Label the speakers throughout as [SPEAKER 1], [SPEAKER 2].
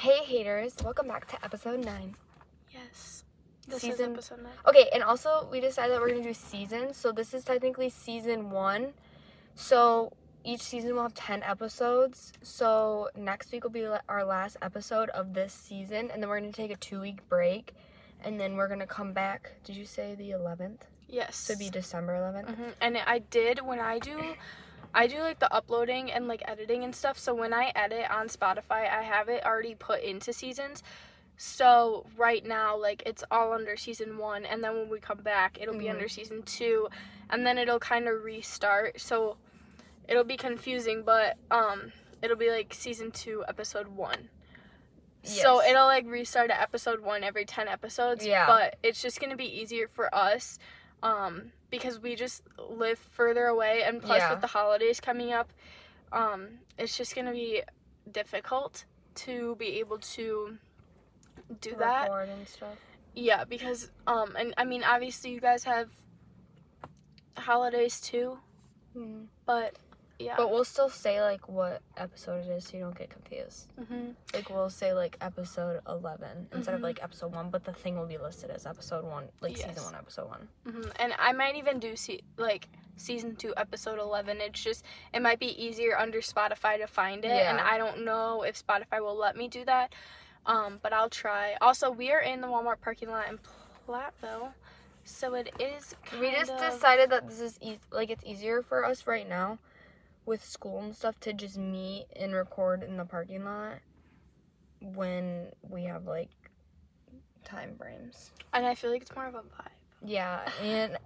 [SPEAKER 1] Hey haters, welcome back to episode 9.
[SPEAKER 2] Yes. This
[SPEAKER 1] Season-
[SPEAKER 2] is episode nine.
[SPEAKER 1] Okay, and also we decided that we're gonna do seasons, so this is technically season one. So each season will have 10 episodes. So next week will be our last episode of this season, and then we're gonna take a two week break, and then we're gonna come back. Did you say the 11th?
[SPEAKER 2] Yes.
[SPEAKER 1] To be December 11th?
[SPEAKER 2] hmm And I did when I do, I do like the uploading and like editing and stuff. So when I edit on Spotify, I have it already put into seasons. So right now, like it's all under season one, and then when we come back, it'll be
[SPEAKER 1] Mhm.
[SPEAKER 2] under season two, and then it'll kind of restart. So it'll be confusing, but um, it'll be like season two, episode one. So it'll like restart at episode one every ten episodes.
[SPEAKER 1] Yeah.
[SPEAKER 2] But it's just gonna be easier for us, um, because we just live further away, and plus
[SPEAKER 1] Yeah.
[SPEAKER 2] with the holidays coming up, um, it's just gonna be difficult to be able to do that.
[SPEAKER 1] And stuff.
[SPEAKER 2] Yeah, because um, and I mean obviously you guys have holidays too,
[SPEAKER 1] Mhm.
[SPEAKER 2] but yeah.
[SPEAKER 1] But we'll still say like what episode it is so you don't get confused.
[SPEAKER 2] hmm
[SPEAKER 1] Like we'll say like episode 11 instead of
[SPEAKER 2] Mhm.
[SPEAKER 1] like episode 1, but the thing will be listed as episode 1, like
[SPEAKER 2] Yes.
[SPEAKER 1] season 1 episode 1.
[SPEAKER 2] hmm And I might even do see like season two, episode eleven. It's just it might be easier under Spotify to find it, and I don't know if Spotify will let me do that. Um, but I'll try. Also, we are in the Walmart parking lot in Platteville, so it is.
[SPEAKER 1] We just
[SPEAKER 2] of,
[SPEAKER 1] decided that this is e- like it's easier for us right now with school and stuff to just meet and record in the parking lot when we have like time frames.
[SPEAKER 2] and I feel like it's more of a vibe.
[SPEAKER 1] Yeah, and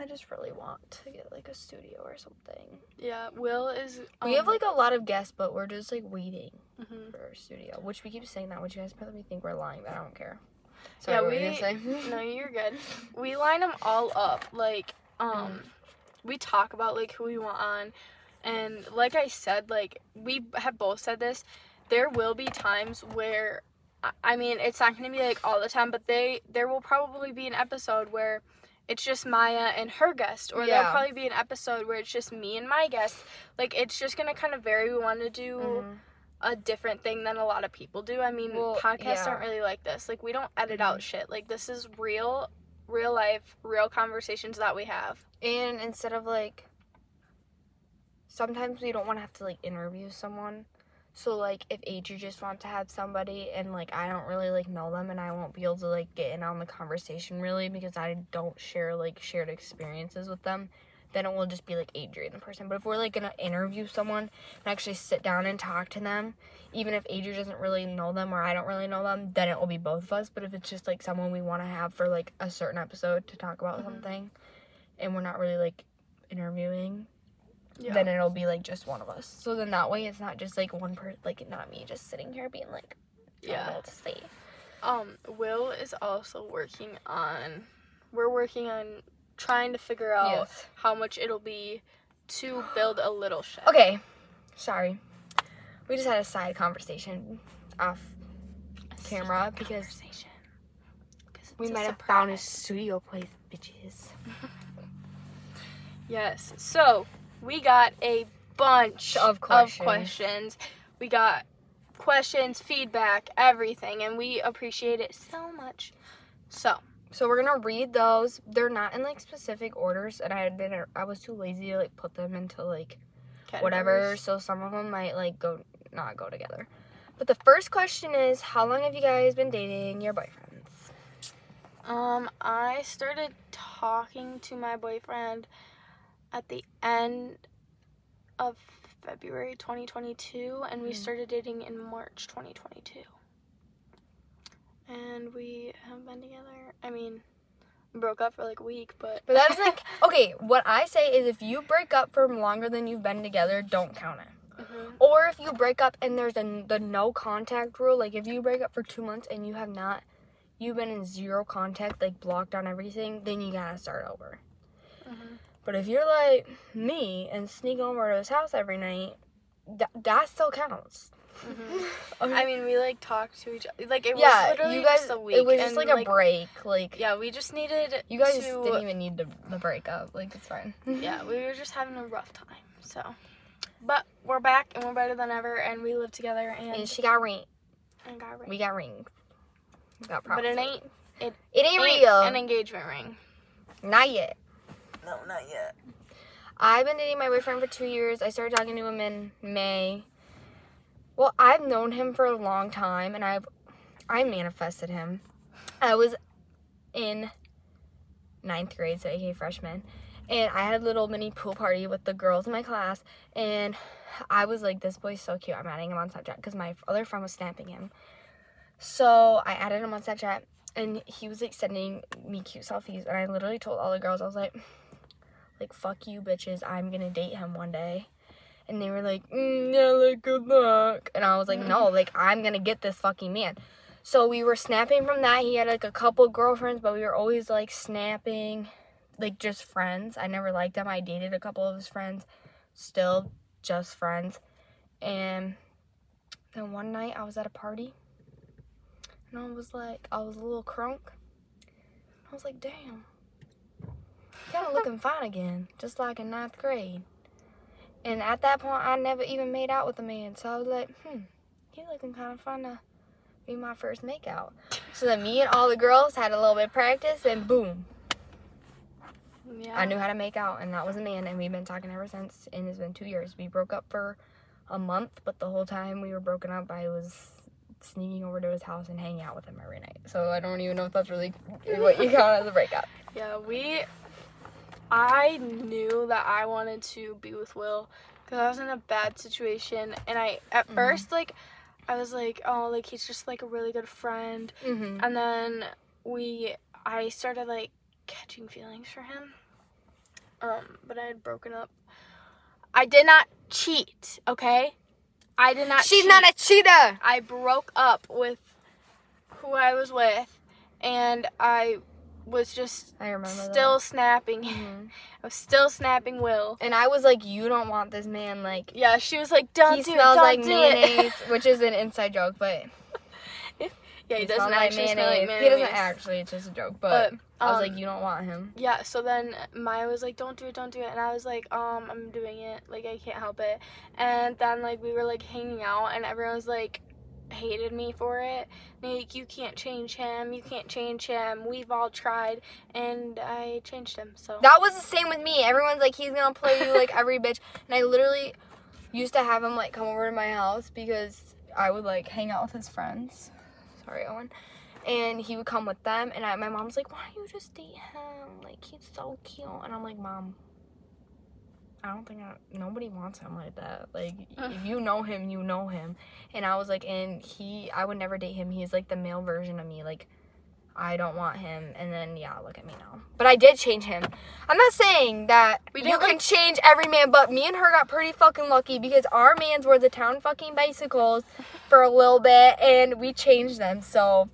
[SPEAKER 1] I just really want to get like a studio or something.
[SPEAKER 2] Yeah, Will is.
[SPEAKER 1] we have
[SPEAKER 2] um,
[SPEAKER 1] like a lot of guests, but we're just like waiting
[SPEAKER 2] mhm.
[SPEAKER 1] for our studio, which we keep saying that, which you guys probably think we're lying, but I don't care. Sorry,
[SPEAKER 2] Yeah, we-
[SPEAKER 1] you gonna say?
[SPEAKER 2] No, you're good. We line them all up. Like,
[SPEAKER 1] Mm.
[SPEAKER 2] We talk about like who we want on, and like I said, like we have both said this. There will be times where, I- mean, it's not gonna be like all the time, but they there will probably be an episode where it's just Maya and her guest, or there'll probably be an episode where it's just me and my guest. Like, it's just gonna kind of vary. We want to do
[SPEAKER 1] Mhm.
[SPEAKER 2] a different thing than a lot of people do. I mean,
[SPEAKER 1] Well,
[SPEAKER 2] podcasts
[SPEAKER 1] yeah.
[SPEAKER 2] aren't really like this. Like we don't edit
[SPEAKER 1] Mhm.
[SPEAKER 2] out shit. Like this is real, real life, real conversations that we have.
[SPEAKER 1] And instead of like, sometimes we don't want to have to like interview someone. So like, if Adri just wants to have somebody and like I don't really like know them and I won't be able to like get in on the conversation really because I don't share like shared experiences with them, then it will just be like Adri and the person. But if we're like gonna interview someone and actually sit down and talk to them, even if Adrian doesn't really know them or I don't really know them, then it will be both of us. But if it's just like someone we want to have for like a certain episode to talk about
[SPEAKER 2] Mhm.
[SPEAKER 1] something, and we're not really like interviewing,
[SPEAKER 2] Yeah.
[SPEAKER 1] then it'll be like just one of us. So then that way it's not just like one person, like not me just sitting here being like, know
[SPEAKER 2] yeah.
[SPEAKER 1] to say.
[SPEAKER 2] Um, Will is also working on. We're working on trying to figure out
[SPEAKER 1] Yes.
[SPEAKER 2] how much it'll be to build a little shed.
[SPEAKER 1] Okay, sorry. We just had a side conversation off
[SPEAKER 2] A
[SPEAKER 1] camera because we might have found a studio place, bitches.
[SPEAKER 2] Yes. So we got a bunch
[SPEAKER 1] Of questions.
[SPEAKER 2] questions. We got questions, feedback, everything, and we appreciate it so much. So
[SPEAKER 1] So we're gonna read those. They're not in like specific orders, and I didn't. I was too lazy to like put them into like whatever. So some of them might like go not go together. But the first question is, how long have you guys been dating your boyfriends?
[SPEAKER 2] Um, I started talking to my boyfriend at the end of February 2022, and we
[SPEAKER 1] Mhm.
[SPEAKER 2] started dating in March 2022. And we haven't been together. I mean, broke up for like a week, but
[SPEAKER 1] But that's like okay. What I say is, if you break up for longer than you've been together, don't count it.
[SPEAKER 2] Mhm.
[SPEAKER 1] Or if you break up and there's a the no contact rule, like if you break up for two months and you have not, you've been in zero contact, like blocked on everything, then you gotta start over.
[SPEAKER 2] Mhm.
[SPEAKER 1] But if you're like me and sneak over to his house every night, that that still counts.
[SPEAKER 2] Mhm.
[SPEAKER 1] Okay.
[SPEAKER 2] I mean, we like talked to each other. Like it was literally
[SPEAKER 1] you guys.
[SPEAKER 2] just a week.
[SPEAKER 1] it was just
[SPEAKER 2] and,
[SPEAKER 1] like a break. Like
[SPEAKER 2] Yeah, we just needed.
[SPEAKER 1] you guys
[SPEAKER 2] to,
[SPEAKER 1] didn't even need the the breakup. Like it's fine.
[SPEAKER 2] Yeah, we were just having a rough time. So But we're back and we're better than ever and we live together and,
[SPEAKER 1] And she got ring.
[SPEAKER 2] and got ring.
[SPEAKER 1] We got rings. We got
[SPEAKER 2] But it
[SPEAKER 1] props.
[SPEAKER 2] ain't
[SPEAKER 1] It ain't
[SPEAKER 2] ain't
[SPEAKER 1] real.
[SPEAKER 2] an engagement ring.
[SPEAKER 1] Not yet.
[SPEAKER 2] No, not yet.
[SPEAKER 1] I've been dating my boyfriend for two years. I started talking to him in May. Well, I've known him for a long time, and I've I manifested him. I was in ninth grade, so aka freshman, and I had a little mini pool party with the girls in my class, and I was like, "This boy's so cute." I'm adding him on Snapchat because my other friend was snapping him. So I added him on Snapchat, and he was like sending me cute selfies, and I literally told all the girls, I was like like fuck you bitches i'm gonna date him one day and they were like mm, yeah like good luck. And i was like no like i'm gonna get this fucking man. So we were snapping from that. He had like a couple girlfriends but we were always like snapping like just friends. I never liked him. I dated a couple of his friends. Still just friends. And then one night i was at a party and i was like i was a little crunk. I was like damn kind of looking fine again, just like in ninth grade. And at that point, I never even made out with a man, so I was like, hmm, he's looking kind of fun to be my first makeout. So then me and all the girls had a little bit of practice, and boom,
[SPEAKER 2] Yeah.
[SPEAKER 1] I knew how to make out, and that was a man, and we've been talking ever since, and it's been two years. We broke up for a month, but the whole time we were broken up, I was sneaking over to his house and hanging out with him every night. So I don't even know if that's really what you count as a breakup.
[SPEAKER 2] Yeah, we. I knew that I wanted to be with Will because I was in a bad situation, and I at
[SPEAKER 1] Mhm.
[SPEAKER 2] first like, I was like, oh, like he's just like a really good friend,
[SPEAKER 1] Mm-hmm.
[SPEAKER 2] and then we, I started like catching feelings for him. Um, but I had broken up. I did not cheat. Okay, I did not.
[SPEAKER 1] She's
[SPEAKER 2] cheat.
[SPEAKER 1] not a cheater.
[SPEAKER 2] I broke up with who I was with, and I was just
[SPEAKER 1] I remember
[SPEAKER 2] still snapping.
[SPEAKER 1] Mhm.
[SPEAKER 2] I was still snapping Will.
[SPEAKER 1] And I was like, you don't want this man. Like,
[SPEAKER 2] Yeah, she was like, "Don't
[SPEAKER 1] he
[SPEAKER 2] do
[SPEAKER 1] smells
[SPEAKER 2] it, don't
[SPEAKER 1] like
[SPEAKER 2] do
[SPEAKER 1] mayonnaise,
[SPEAKER 2] it."
[SPEAKER 1] which is an inside joke, but
[SPEAKER 2] yeah, he,
[SPEAKER 1] smells
[SPEAKER 2] doesn't
[SPEAKER 1] like
[SPEAKER 2] actually smell like mayonnaise.
[SPEAKER 1] He doesn't actually. It's just a joke. But,
[SPEAKER 2] But
[SPEAKER 1] I was
[SPEAKER 2] um,
[SPEAKER 1] like, you don't want him.
[SPEAKER 2] Yeah, so then Maya was like, "Don't do it, don't do it," and I was like, "Um, I'm doing it. Like, I can't help it." And then like we were like hanging out, and everyone was like, hated me for it. Like, you can't change him. You can't change him. We've all tried, and I changed him. So
[SPEAKER 1] That was the same with me. Everyone's like, he's gonna play you like every bitch, and I literally used to have him like come over to my house because I would like hang out with his friends. Sorry, Owen. And he would come with them, and I, my mom's like, "Why don't you just date him? Like he's so cute." And I'm like, "Mom, I don't think I, nobody wants him like that. Like if you know him, you know him." And I was like, "And he, I would never date him. He's like the male version of me. Like I don't want him." And then yeah, look at me now. But I did change him. I'm not saying that
[SPEAKER 2] We
[SPEAKER 1] you can change every man, but me and her got pretty fucking lucky because our mans were the town fucking bicycles for a little bit, and we changed them. So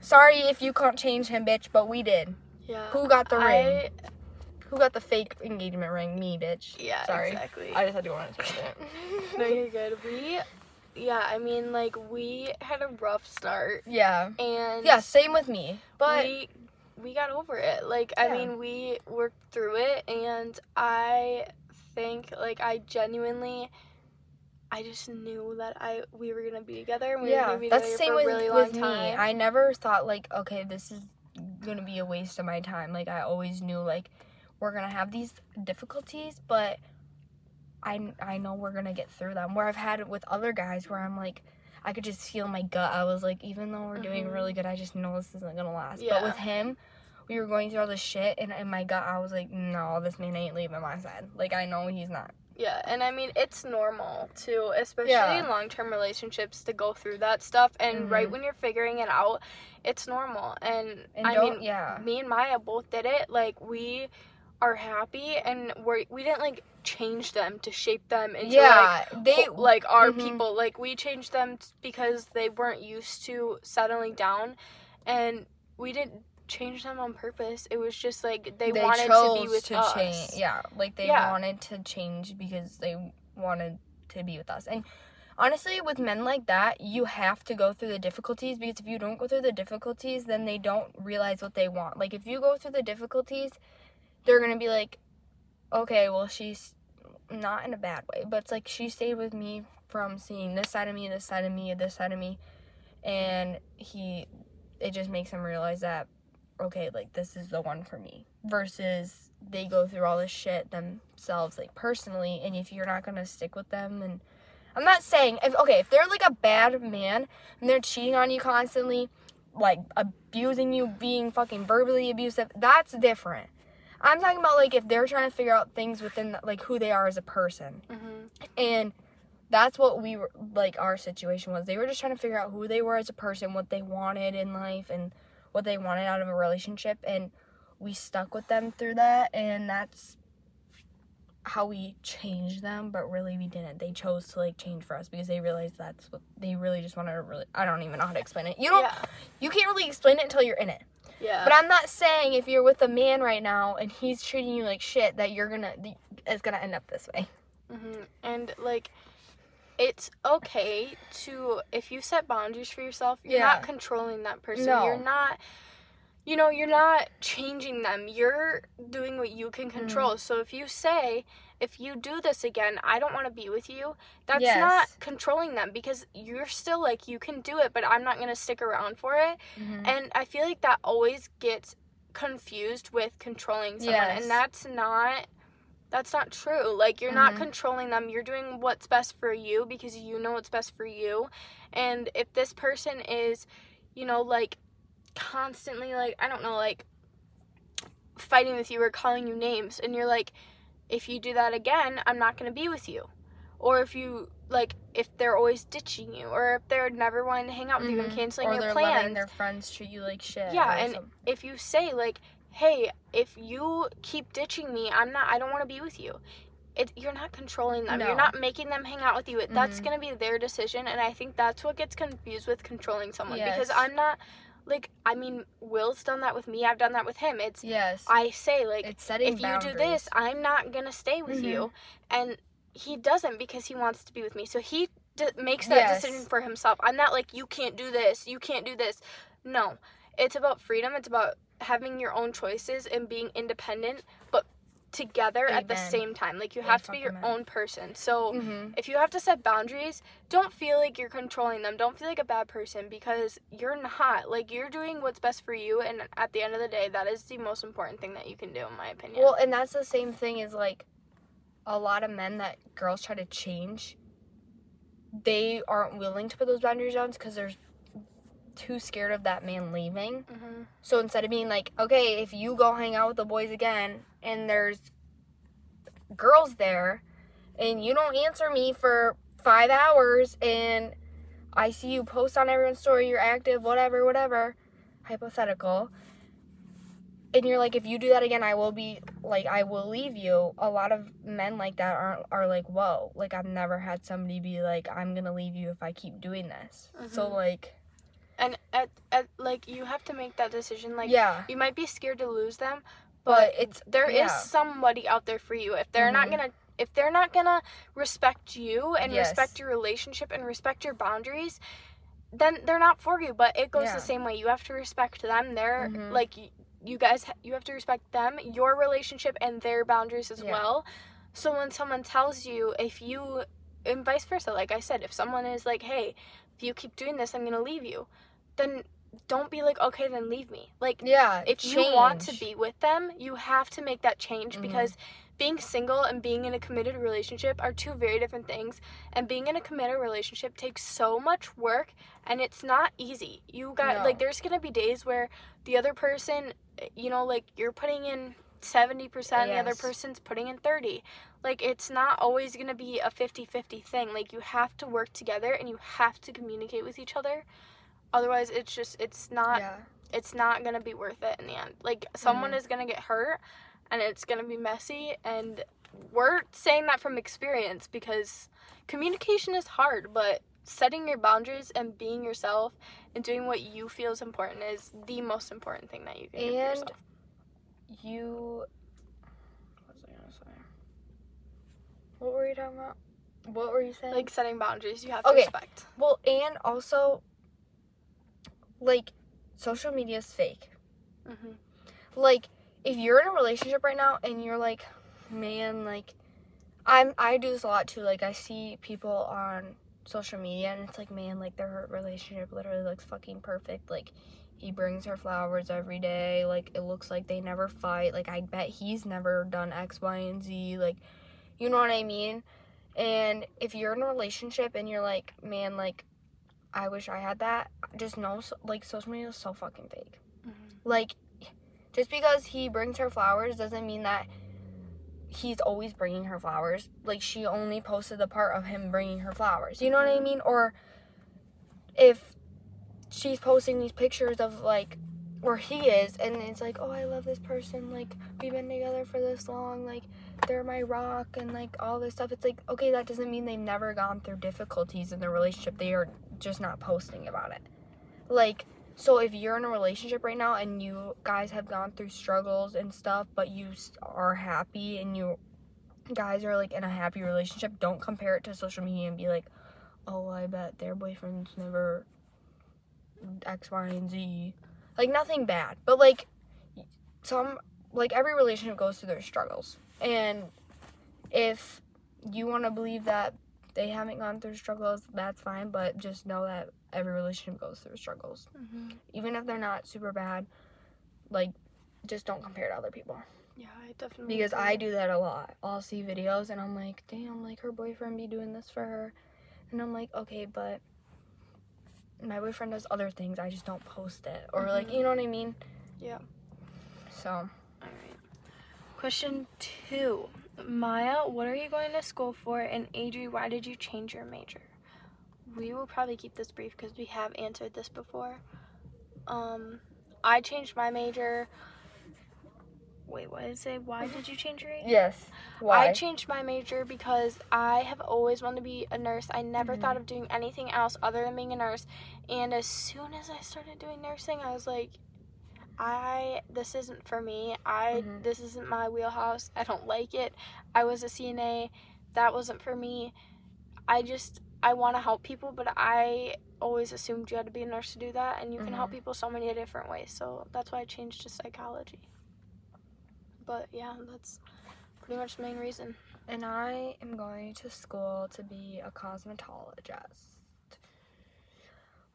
[SPEAKER 1] sorry if you can't change him, bitch, but we did.
[SPEAKER 2] yeah,
[SPEAKER 1] Who got the ring? Who got the fake engagement ring? Me, bitch.
[SPEAKER 2] yeah,
[SPEAKER 1] Sorry.
[SPEAKER 2] exactly.
[SPEAKER 1] I just had to go on a tangent.
[SPEAKER 2] no, you're good. We, yeah, I mean, like we had a rough start,
[SPEAKER 1] yeah.
[SPEAKER 2] and
[SPEAKER 1] Yeah, same with me. But
[SPEAKER 2] we we got over it. Like I mean, we worked through it, and I think like I genuinely. I just knew that I we were gonna be together. and We were
[SPEAKER 1] yeah,
[SPEAKER 2] gonna be
[SPEAKER 1] that's the same
[SPEAKER 2] for a
[SPEAKER 1] with,
[SPEAKER 2] really long
[SPEAKER 1] with me.
[SPEAKER 2] time.
[SPEAKER 1] I never thought like, okay, this is gonna be a waste of my time. Like I always knew like we're gonna have these difficulties, but I I know we're gonna get through them. Where I've had it with other guys where I'm like I could just feel my gut. I was like, even though we're doing
[SPEAKER 2] Mhm.
[SPEAKER 1] really good, I just know this isn't gonna last. But with him, we were going through all this shit, and in my gut, I was like, no, this man ain't leaving my side. Like I know he's not.
[SPEAKER 2] Yeah, and I mean it's normal too, especially
[SPEAKER 1] Yeah.
[SPEAKER 2] in long-term relationships to go through that stuff and right
[SPEAKER 1] Mhm.
[SPEAKER 2] when you're figuring it out, it's normal. And,
[SPEAKER 1] And
[SPEAKER 2] I mean
[SPEAKER 1] yeah.
[SPEAKER 2] me and Maya both did it. Like we are happy and we we didn't like change them to shape them into like
[SPEAKER 1] Yeah, they
[SPEAKER 2] ho- like our
[SPEAKER 1] Mhm.
[SPEAKER 2] people. Like we changed them t- because they weren't used to settling down and we didn't change them on purpose. It was just like they, wanted to be with us.
[SPEAKER 1] change. Yeah, like they
[SPEAKER 2] Yeah.
[SPEAKER 1] wanted to change because they wanted to be with us. And honestly, with men like that, you have to go through the difficulties because if you don't go through the difficulties, then they don't realize what they want. Like if you go through the difficulties, they're gonna be like, okay, well she's not in a bad way, but it's like she stayed with me from seeing this side of me, this side of me, this side of me, and he, it just makes him realize that, okay, like this is the one for me. Versus they go through all this shit themselves, like personally, and if you're not gonna stick with them, and I'm not saying if okay, if they're like a bad man and they're cheating on you constantly, like abusing you, being fucking verbally abusive, that's different. I'm talking about like if they're trying to figure out things within like who they are as a person.
[SPEAKER 2] Mm-hmm.
[SPEAKER 1] And that's what we were like our situation was. They were just trying to figure out who they were as a person, what they wanted in life and what they wanted out of a relationship and we stuck with them through that and that's how we changed them, but really we didn't. They chose to like change for us because they realized that's what they really just wanted to really I don't even know how to explain it. You don't
[SPEAKER 2] Yeah.
[SPEAKER 1] you can't really explain it until you're in it.
[SPEAKER 2] Yeah.
[SPEAKER 1] But I'm not saying if you're with a man right now and he's treating you like shit that you're gonna it's gonna end up this way.
[SPEAKER 2] hmm And like, it's okay to if you set boundaries for yourself, you're
[SPEAKER 1] Yeah.
[SPEAKER 2] not controlling that person.
[SPEAKER 1] No.
[SPEAKER 2] You're not. You know, you're not changing them. You're doing what you can
[SPEAKER 1] Mm-hmm.
[SPEAKER 2] control. So if you say, if you do this again, I don't want to be with you, that's
[SPEAKER 1] Yes.
[SPEAKER 2] not controlling them because you're still like, you can do it, but I'm not going to stick around for it. And I feel like that always gets confused with controlling someone.
[SPEAKER 1] Yes.
[SPEAKER 2] And that's not that's not true. Like you're not
[SPEAKER 1] Mhm.
[SPEAKER 2] controlling them. You're doing what's best for you because you know what's best for you. And if this person is, you know, like constantly like I don't know, like fighting with you or calling you names and you're like if you do that again, I'm not going to be with you. Or if you like if they're always ditching you or if they're never wanting to hang out with you and
[SPEAKER 1] Mhm.
[SPEAKER 2] canceling
[SPEAKER 1] or
[SPEAKER 2] your
[SPEAKER 1] they're
[SPEAKER 2] plans
[SPEAKER 1] letting their friends treat you like shit.
[SPEAKER 2] Yeah, and if you say like, "Hey, if you keep ditching me, I'm not. I don't want to be with you." It, you're not controlling them.
[SPEAKER 1] No.
[SPEAKER 2] You're not making them hang out with you. It That's
[SPEAKER 1] Mhm.
[SPEAKER 2] gonna be their decision, and I think that's what gets confused with controlling someone because I'm not. Like, I mean, Will's done that with me. I've done that with him. It's
[SPEAKER 1] yes,
[SPEAKER 2] I say like,
[SPEAKER 1] it's setting
[SPEAKER 2] if you do this, I'm not gonna stay with you, mm-hmm. and he doesn't because he wants to be with me. So he d- makes that
[SPEAKER 1] Yes.
[SPEAKER 2] decision for himself. I'm not like you can't do this, you can't do this. No, it's about freedom. It's about having your own choices and being independent, but together at the same time. Like you have to be your own person. So
[SPEAKER 1] hmm
[SPEAKER 2] if you have to set boundaries, don't feel like you're controlling them. Don't feel like a bad person because you're not. Like you're doing what's best for you and at the end of the day, that is the most important thing that you can do in my opinion.
[SPEAKER 1] Well, and that's the same thing as like a lot of men that girls try to change. They aren't willing to put those boundaries down because they're too scared of that man leaving.
[SPEAKER 2] hmm
[SPEAKER 1] So instead of being like, okay, if you go hang out with the boys again and there's girls there and you don't answer me for five hours and I see you post on everyone's story, you're active, whatever, whatever, hypothetical. And you're like, if you do that again, I will be like, I will leave you. A lot of men like that are are like, whoa, like I've never had somebody be like, I'm gonna leave you if I keep doing this. So
[SPEAKER 2] Mhm.
[SPEAKER 1] like,
[SPEAKER 2] And at, at like you have to make that decision. Like
[SPEAKER 1] yeah,
[SPEAKER 2] you might be scared to lose them,
[SPEAKER 1] but it's
[SPEAKER 2] there is
[SPEAKER 1] yeah.
[SPEAKER 2] somebody out there for you. If they're not
[SPEAKER 1] Mhm.
[SPEAKER 2] gonna if they're not gonna respect you and
[SPEAKER 1] Yes.
[SPEAKER 2] respect your relationship and respect your boundaries, then they're not for you. But it goes
[SPEAKER 1] Yeah.
[SPEAKER 2] the same way. You have to respect them. They're
[SPEAKER 1] Mhm.
[SPEAKER 2] like you guys. You have to respect them, your relationship, and their boundaries as
[SPEAKER 1] Yeah.
[SPEAKER 2] well. So when someone tells you, if you and vice versa, like I said, if someone is like, "Hey, if you keep doing this, I'm gonna leave you," then don't be like, "Okay, then leave me." Like
[SPEAKER 1] yeah.
[SPEAKER 2] if you want to be with them, you have to make that change
[SPEAKER 1] Mhm.
[SPEAKER 2] because being single and being in a committed relationship are two very different things. And being in a committed relationship takes so much work and it's not easy. You got
[SPEAKER 1] No.
[SPEAKER 2] like there's going to be days where the other person, you know, like you're putting in 70%, the other person's putting in 30. Like it's not always going to be a 50-50 thing. Like you have to work together and you have to communicate with each other. Otherwise, it's just it's not
[SPEAKER 1] yeah.
[SPEAKER 2] it's not gonna be worth it in the end. Like someone
[SPEAKER 1] Mhm.
[SPEAKER 2] is gonna get hurt and it's gonna be messy and we're saying that from experience because communication is hard, but setting your boundaries and being yourself and doing what you feel is important is the most important thing that you can do for
[SPEAKER 1] And-
[SPEAKER 2] yourself.
[SPEAKER 1] You. What was I gonna say? What were you talking about? What were you saying?
[SPEAKER 2] Like setting boundaries, you have to
[SPEAKER 1] Okay.
[SPEAKER 2] respect.
[SPEAKER 1] well, and also, like, social media is fake.
[SPEAKER 2] hmm
[SPEAKER 1] Like, if you're in a relationship right now and you're like, man, like, I'm I do this a lot too. Like I see people on social media and it's like, man, like their relationship literally looks fucking perfect. Like he brings her flowers every day. Like it looks like they never fight. Like I bet he's never done X, Y, and Z. Like you know what I mean? And if you're in a relationship and you're like, man, like I wish I had that, just know like social media is so fucking fake. Mm-hmm. Like just because he brings her flowers doesn't mean that he's always bringing her flowers. Like she only posted the part of him bringing her flowers. You know what I mm-hmm. mean? Or if she's posting these pictures of like where he is and it's like, "Oh, I love this person. Like we've been together for this long. Like they're my rock and like all this stuff." It's like, "Okay, that doesn't mean they've never gone through difficulties in their relationship. They are just not posting about it." Like so if you're in a relationship right now and you guys have gone through struggles and stuff, but you are happy and you guys are like in a happy relationship, don't compare it to social media and be like, "Oh, I bet their boyfriend's never X, Y, and Z." Like nothing bad, but like some like every relationship goes through their struggles. And if you want to believe that they haven't gone through struggles, that's fine, but just know that every relationship goes through struggles
[SPEAKER 2] Mm-hmm.
[SPEAKER 1] even if they're not super bad, like just don't compare to other people.
[SPEAKER 2] Yeah, I definitely.
[SPEAKER 1] Because
[SPEAKER 2] agree.
[SPEAKER 1] I do that a lot. I'll see videos and I'm like, damn, like her boyfriend be doing this for her. And I'm like, okay, but my boyfriend does other things. I just don't post it. Or like,
[SPEAKER 2] Mhm.
[SPEAKER 1] you know what I mean?
[SPEAKER 2] Yeah.
[SPEAKER 1] So.
[SPEAKER 2] Question two. Maya, what are you going to school for? And Adri, why did you change your major? We will probably keep this brief because we have answered this before. Um, I changed my major. Wait, what did it say? Why did you change your major?
[SPEAKER 1] yes. Why?
[SPEAKER 2] I changed my major because I have always wanted to be a nurse. I never
[SPEAKER 1] Mhm.
[SPEAKER 2] thought of doing anything else other than being a nurse. And as soon as I started doing nursing, I was like, I this isn't for me. I
[SPEAKER 1] Mhm.
[SPEAKER 2] this isn't my wheelhouse. I don't like it. I was a CNA. That wasn't for me. I just I want to help people, but I always assumed you had to be a nurse to do that and you can help
[SPEAKER 1] Mhm.
[SPEAKER 2] people so many different ways. So that's why I changed to psychology. But yeah, that's pretty much the main reason.
[SPEAKER 1] and I am going to school to be a cosmetologist.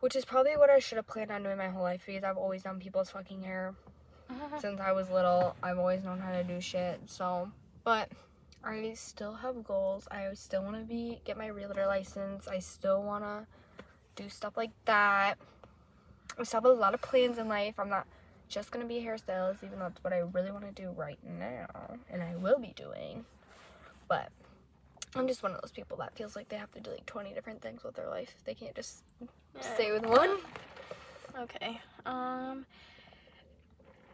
[SPEAKER 1] Which is probably what I should have planned on doing my whole life because I've always done people's fucking hair. since I was little. I've always known how to do shit. So, but I still have goals. I still want to be get my realtor license. I still want to do stuff like that. I still have a lot of plans in life. I'm not just gonna be a hairstylist, even though that's what I really want to do right now, and I will be doing. But I'm just one of those people that feels like they have to do like 20 different things with their life. They can't just stay with one.
[SPEAKER 2] Okay. Um.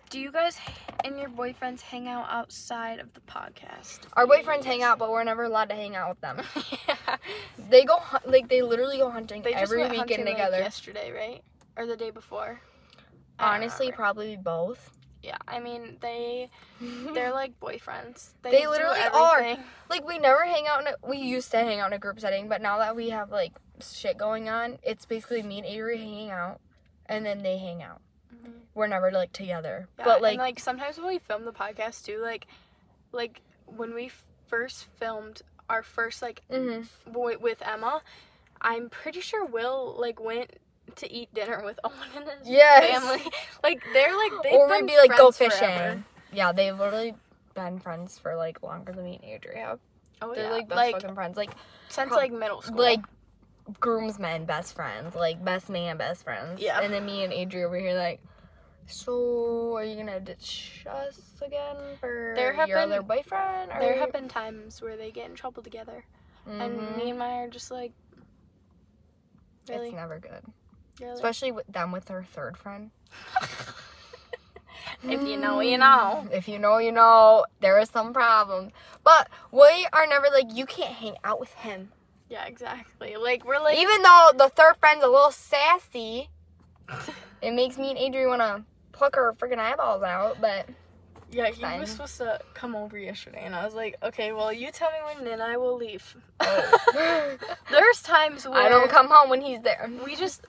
[SPEAKER 2] Do you guys and your boyfriends hang out outside of the podcast?
[SPEAKER 1] Our boyfriends hang out, but we're never allowed to hang out with them.
[SPEAKER 2] yeah.
[SPEAKER 1] They go like they literally go hunting
[SPEAKER 2] They just
[SPEAKER 1] every
[SPEAKER 2] went
[SPEAKER 1] weekend
[SPEAKER 2] hunting, like,
[SPEAKER 1] together.
[SPEAKER 2] yesterday, right? Or the day before?
[SPEAKER 1] Honestly, probably both.
[SPEAKER 2] Yeah. I mean, they they're like boyfriends. They,
[SPEAKER 1] They literally are. like we never hang out in a, we used to hang out in a group setting, but now that we have like shit going on, it's basically me and Avery hanging out and then they hang out.
[SPEAKER 2] Mhm.
[SPEAKER 1] We're never like together.
[SPEAKER 2] Yeah,
[SPEAKER 1] but
[SPEAKER 2] and,
[SPEAKER 1] like,
[SPEAKER 2] like sometimes when we film the podcast too, like like when we first filmed our first like
[SPEAKER 1] mhm.
[SPEAKER 2] w- with Emma, I'm pretty sure Will like went to eat dinner with Owen and his
[SPEAKER 1] Yes.
[SPEAKER 2] family. Like they're like they
[SPEAKER 1] or
[SPEAKER 2] been
[SPEAKER 1] we'd be like go fishing.
[SPEAKER 2] forever.
[SPEAKER 1] Yeah, they've literally been friends for like longer than me and Adri have.
[SPEAKER 2] Oh
[SPEAKER 1] They're
[SPEAKER 2] yeah,
[SPEAKER 1] like best
[SPEAKER 2] like
[SPEAKER 1] fucking friends. Like
[SPEAKER 2] since
[SPEAKER 1] prob-
[SPEAKER 2] like middle school.
[SPEAKER 1] like groomsmen best friends, like best man best friends.
[SPEAKER 2] Yeah.
[SPEAKER 1] And then me and Adri over here like, so are you gonna ditch us again for
[SPEAKER 2] There have
[SPEAKER 1] your
[SPEAKER 2] been-
[SPEAKER 1] other boyfriend? Or...
[SPEAKER 2] there have been times where they get in trouble together, and
[SPEAKER 1] Mhm.
[SPEAKER 2] me and Maya are just like, really,
[SPEAKER 1] It's never good,
[SPEAKER 2] really.
[SPEAKER 1] especially with them with their third friend.
[SPEAKER 2] if you know, you know.
[SPEAKER 1] If you know, you know. There is some problems, but we are never like you can't hang out with him.
[SPEAKER 2] Yeah, exactly. Like we're like,
[SPEAKER 1] Even though the third friend's a little sassy, it makes me and Adri want to pluck her freaking eyeballs out. But
[SPEAKER 2] yeah, he
[SPEAKER 1] fine.
[SPEAKER 2] was supposed to come over yesterday, and I was like, okay, well, you tell me when, and I will leave.
[SPEAKER 1] Oh.
[SPEAKER 2] There's times where
[SPEAKER 1] I don't come home when he's there.
[SPEAKER 2] we just